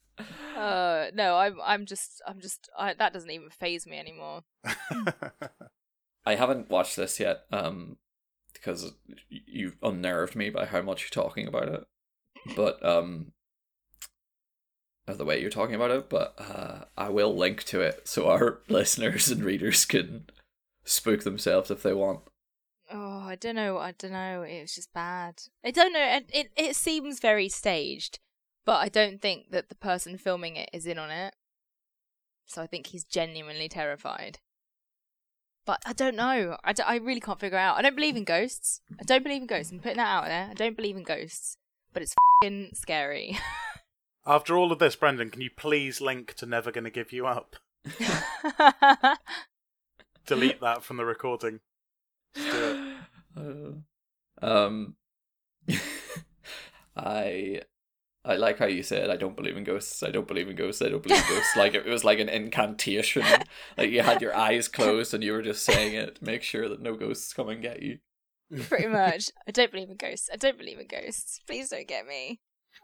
Uh, no, I'm I'm just I'm just I, that doesn't even phase me anymore. [laughs] I haven't watched this yet, um, because you've unnerved me by how much you're talking about it. But um, of the way you're talking about it. But uh, I will link to it so our [laughs] listeners and readers can spook themselves if they want. Oh, I don't know. I don't know. It was just bad. I don't know. It it, it seems very staged, but I don't think that the person filming it is in on it. So I think he's genuinely terrified. But I don't know. I, really can't figure out. I don't believe in ghosts. I don't believe in ghosts. I'm putting that out there. I don't believe in ghosts. But it's scary. [laughs] After all of this, Brendan, can you please link to Never Gonna Give You Up? [laughs] Delete that from the recording. Do it. Uh, um, [laughs] I I like how you said I don't believe in ghosts. I don't believe in ghosts. I don't believe in ghosts. like it, was like an incantation. like you had your eyes closed and you were just saying it to make sure that no ghosts come and get you. Pretty much. I don't believe in ghosts. I don't believe in ghosts. Please don't get me.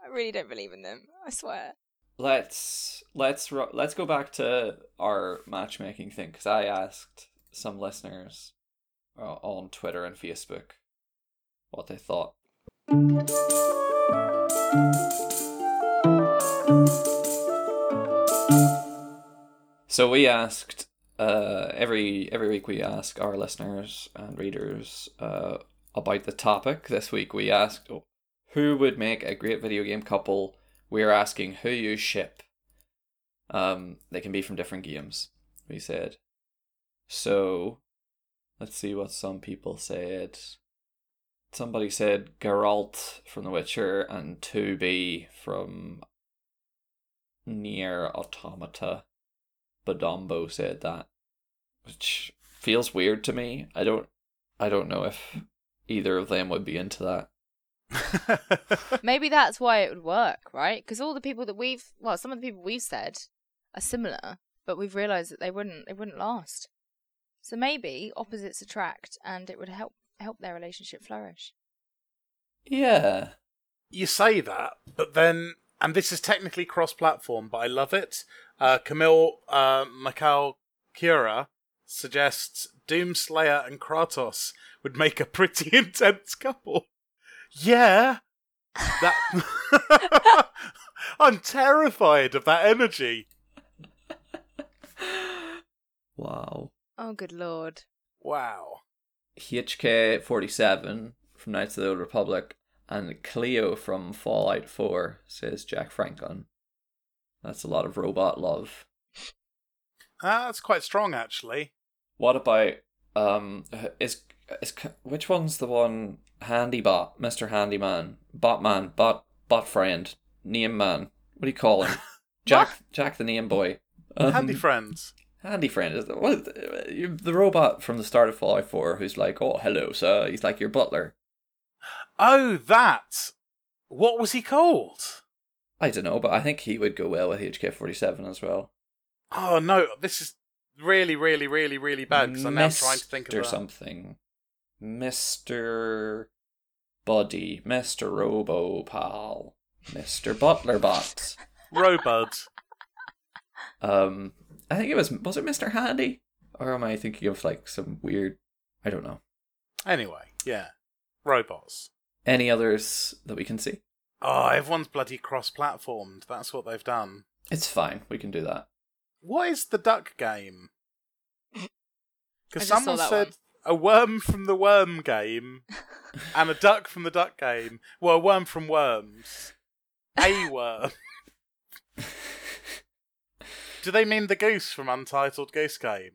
I really don't believe in them. I swear. Let's let's let's go back to our matchmaking thing because I asked some listeners uh, on Twitter and Facebook what they thought. So we asked uh, every every week we ask our listeners and readers uh, about the topic this week. We asked oh, who would make a great video game couple. We're asking who you ship. Um, they can be from different games. We said. So, let's see what some people said. Somebody said Geralt from The Witcher and 2B from NieR Automata. Badombo said that, which feels weird to me. I don't, I don't know if either of them would be into that. [laughs] Maybe that's why it would work, right? Because all the people that we've, well, some of the people we've said are similar, but we've realised that they wouldn't, they wouldn't last. So maybe opposites attract, and it would help help their relationship flourish. Yeah, you say that, but then, and this is technically cross-platform, but I love it. Uh, Camille uh, Macau Cura suggests Doomslayer and Kratos would make a pretty [laughs] intense couple. Yeah, that. [laughs] [laughs] I'm terrified of that energy. wow. Oh, good lord. Wow. HK forty seven from Knights of the Old Republic and Cleo from Fallout Four says Jack Franklin. That's a lot of robot love. Ah, that's quite strong, actually. What about um is is which one's the one Handybot, Mister Handyman, Botman, Bot Bot Friend, Name Man? What do you call him? [laughs] Jack Jack the Name Boy. Um, Handy friends. Handy friend is the, what, the robot from the start of Fallout 4 who's like, oh, hello, sir. He's like your butler. Oh, that. What was he called? I don't know, but I think he would go well with HK 47 as well. Oh, no. This is really, really, really, really bad because I'm now trying to think of Mr. something. Mr. Buddy. Mr. Robo Pal. Mr. Butlerbot. Robud. Um, I think it was, was it Mr. Handy? Or am I thinking of like some weird, I don't know. Anyway, yeah. Robots. Any others that we can see? Oh, everyone's bloody cross platformed. That's what they've done. It's fine. We can do that. What is the duck game? [laughs] I Because just saw someone that said one. A worm from the worm game [laughs] and a duck from the duck game. Well, a worm from worms. A worm. [laughs] Do they mean the goose from Untitled Goose Game?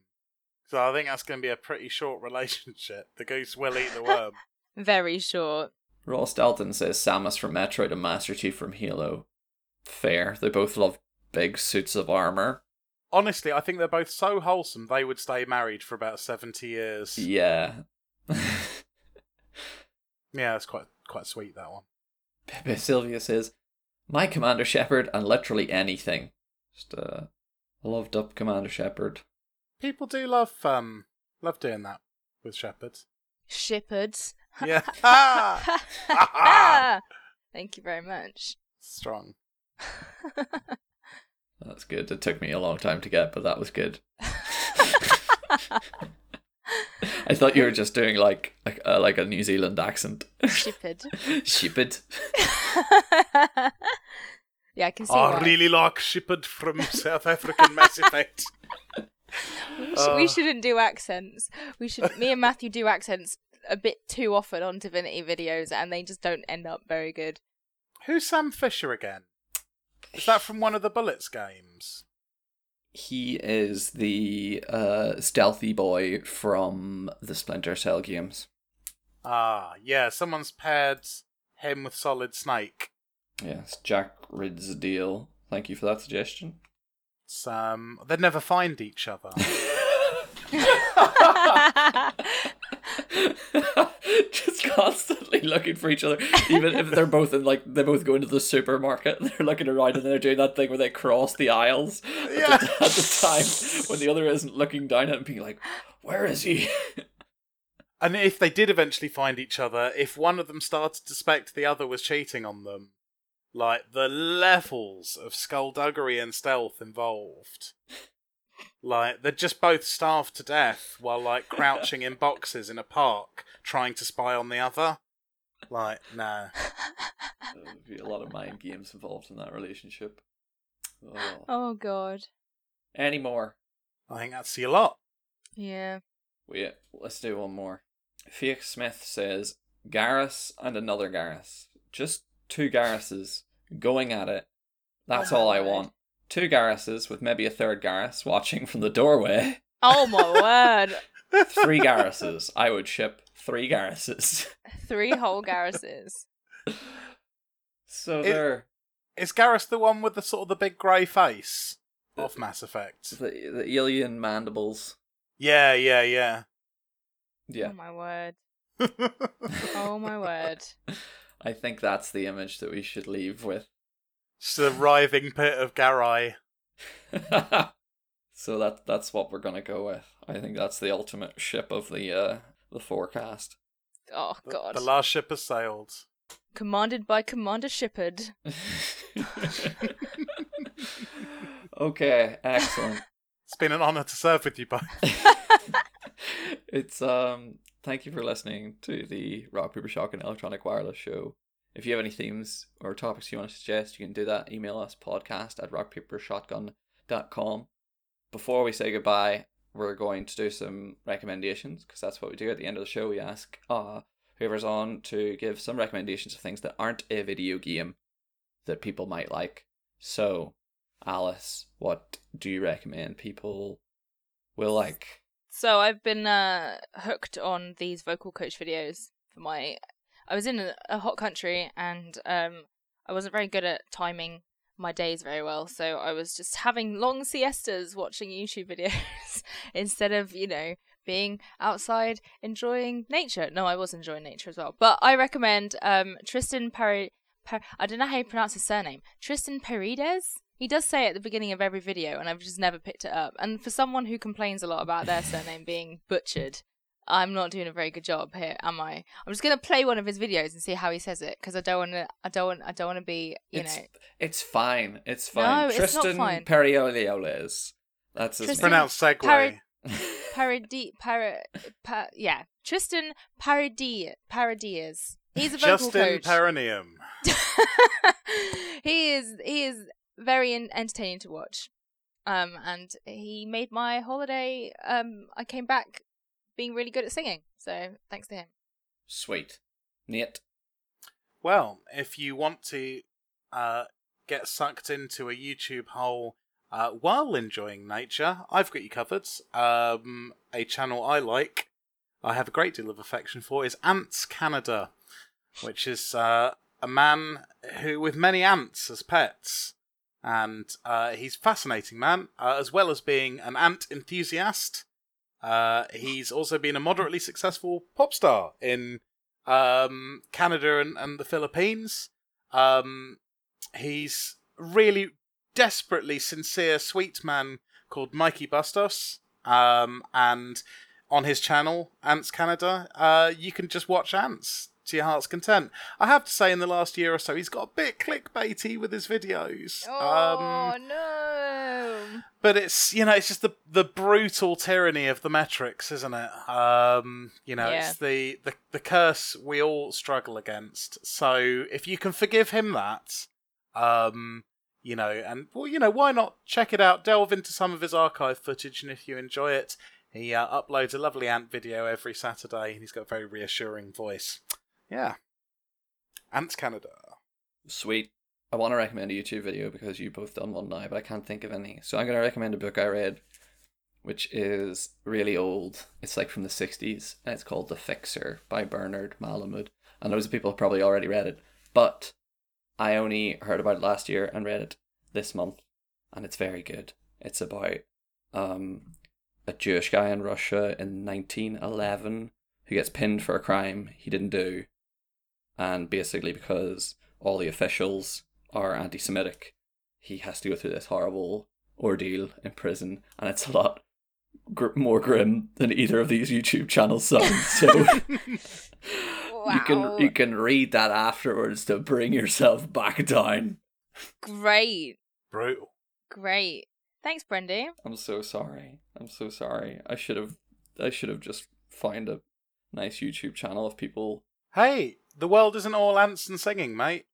So I think that's going to be a pretty short relationship. The goose will eat the worm. [laughs] Very short. Ross Dalton says Samus from Metroid and Master Chief from Halo. Fair. They both love big suits of armor. Honestly, I think they're both so wholesome they would stay married for about 70 years. Yeah. [laughs] Yeah, it's quite quite sweet that one. Pepe Sylvia says, My Commander Shepard and literally anything. Just uh, loved up Commander Shepard. People do love um love doing that with shepherds. Shepherds. Yeah. Ah! [laughs] [laughs] Thank you very much. Strong. That's good. It took me a long time to get, but that was good. [laughs] I thought you were just doing like like, uh, like a New Zealand accent. Shepherd. [laughs] Shepard. [laughs] yeah, I can see I why. really like shepherd from South African Mass Effect. We, sh- we Uh. shouldn't do accents. We should. Me and Matthew do accents a bit too often on Divinity videos, and they just don't end up very good. Who's Sam Fisher again? Is that from one of the Bullets games? He is the uh, stealthy boy from the Splinter Cell games. Ah, yeah, someone's paired him with Solid Snake. Yes, Jack Ridsdale. Thank you for that suggestion. Um, they'd never find each other. [laughs] [laughs] Just constantly looking for each other, even if they're both in like they both go into the supermarket. [laughs] They're looking around and they're doing that thing where they cross the aisles at, Yeah. the, at the time when the other isn't looking down at him, being like, "Where is he?" [laughs] and if they did eventually find each other, if one of them started to suspect the other was cheating on them, like the levels of skullduggery and stealth involved. Like they're just both starved to death while like crouching in boxes in a park trying to spy on the other. Like, no. There'd be a lot of mind games involved in that relationship. Oh. oh god. Any more? I think that's a lot. Yeah. Wait, let's do one more. Felix Smith says Garrus and another Garrus. Just two Garruses going at it. That's all I want. Two Garruses with maybe a third Garrus watching from the doorway. Oh my [laughs] word! Three Garruses. I would ship three Garruses. Three whole Garruses. So It- they're Is Garrus the one with the sort of the big grey face of Mass Effect? the, the alien mandibles. Yeah, yeah, yeah. Yeah. Oh my word! [laughs] Oh my word! [laughs] I think that's the image that we should leave with. Just a writhing pit of Garai. [laughs] so that that's what we're gonna go with. I think that's the ultimate ship of the uh the forecast. Oh The- god! The last ship has sailed. Commanded by Commander Shepard. [laughs] okay, excellent. [laughs] It's been an honour to serve with you both. it's um thank you for listening to the Rock Paper Shotgun Electronic Wireless Show. If you have any themes or topics you want to suggest, you can do that. Email us podcast at rockpapershotgun.com. Before we say goodbye, we're going to do some recommendations because that's what we do at the end of the show. We ask uh, whoever's on to give some recommendations of things that aren't a video game that people might like. So, Alice, what do you recommend people will like? So I've been uh, hooked on these vocal coach videos for my. I was in a, a hot country and um, I wasn't very good at timing my days very well, so I was just having long siestas watching YouTube [laughs] videos instead of you know being outside enjoying nature. No, I was enjoying nature as well, but I recommend um, Tristan. Per- I don't know how you pronounce his surname. Tristan Perides. He does say at the beginning of every video, and I've just never picked it up. And for someone who complains a lot about their surname being butchered, I'm not doing a very good job here, am I? I'm just gonna play one of his videos and see how he says it because I don't want to. I don't want. I don't want to be. You it's, know. it's fine. It's fine. No, it's not Tristan fine. Perioleoles. That's his Tristan- name. Pronounced Segway. Parrot- [laughs] Paradi. Para. Pa, yeah. Tristan Paradi. Paradias. He's a vocal Justin coach. Perineum. [laughs] he is he is very en- entertaining to watch. Um, and he made my holiday. Um, I came back being really good at singing, so thanks to him. Sweet. Nate. Well, if you want to uh, get sucked into a YouTube hole uh, while enjoying nature, I've got you covered. Um, a channel I like, I have a great deal of affection for, is Ants Canada, which is uh, a man who with many ants as pets. And uh, he's a fascinating man, uh, as well as being an ant enthusiast. Uh, he's also been a moderately successful pop star in um, Canada and, and the Philippines. Um, he's really desperately sincere, sweet man called Mikey Bustos. Um, and on his channel, Ants Canada, uh, you can just watch ants to your heart's content. I have to say, in the last year or so, he's got a bit clickbaity with his videos. Oh Um, no! but it's you know it's just the the brutal tyranny of the metrics isn't it um you know Yeah. it's the, the the curse we all struggle against so if you can forgive him that um you know and well you know why not check it out delve into some of his archive footage and if you enjoy it he uh, uploads a lovely ant video every saturday and he's got a very reassuring voice yeah ants canada Sweet. I want to recommend a YouTube video because you both done one now, but I can't think of any. So I'm going to recommend a book I read, which is really old. It's like from the 60s, and it's called The Fixer by Bernard Malamud. And those people have probably already read it, but I only heard about it last year and read it this month, and it's very good. It's about um, a Jewish guy in Russia in 1911 who gets pinned for a crime he didn't do, and basically because all the officials are anti-Semitic, he has to go through this horrible ordeal in prison, and it's a lot gr- more grim than either of these YouTube channels sound. So [laughs] you can you can read that afterwards to bring yourself back down. Great, brutal great. Thanks, Brendy. I'm so sorry. I'm so sorry. I should have I should have just found a nice YouTube channel of people. hey the world isn't all ants and singing mate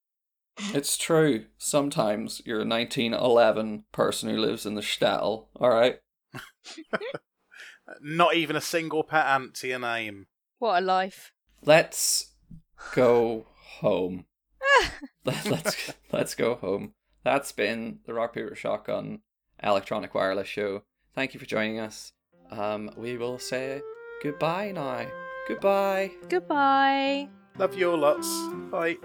It's true. Sometimes you're a 1911 person who lives in the shtetl. All right. [laughs] Not even a single pet ant to your name. What a life. Let's go [laughs] home. let's let's go home. That's been the Rock Paper Shotgun Electronic Wireless Show. Thank you for joining us. Um, we will say goodbye now. Goodbye. Goodbye. Love you all lots. Bye.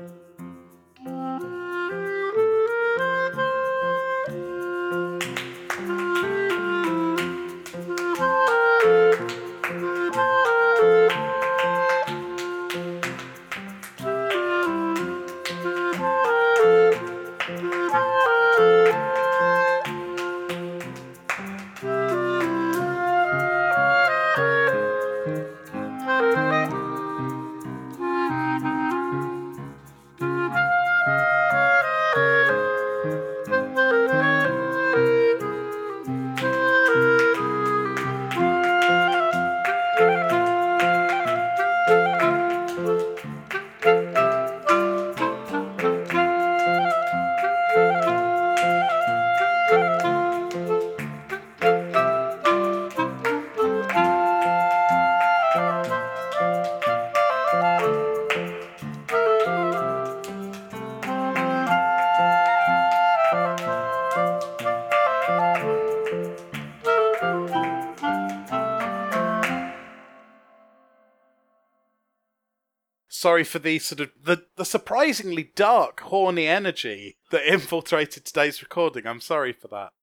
Sorry for the sort of the, the surprisingly dark, horny energy that infiltrated today's recording. I'm sorry for that.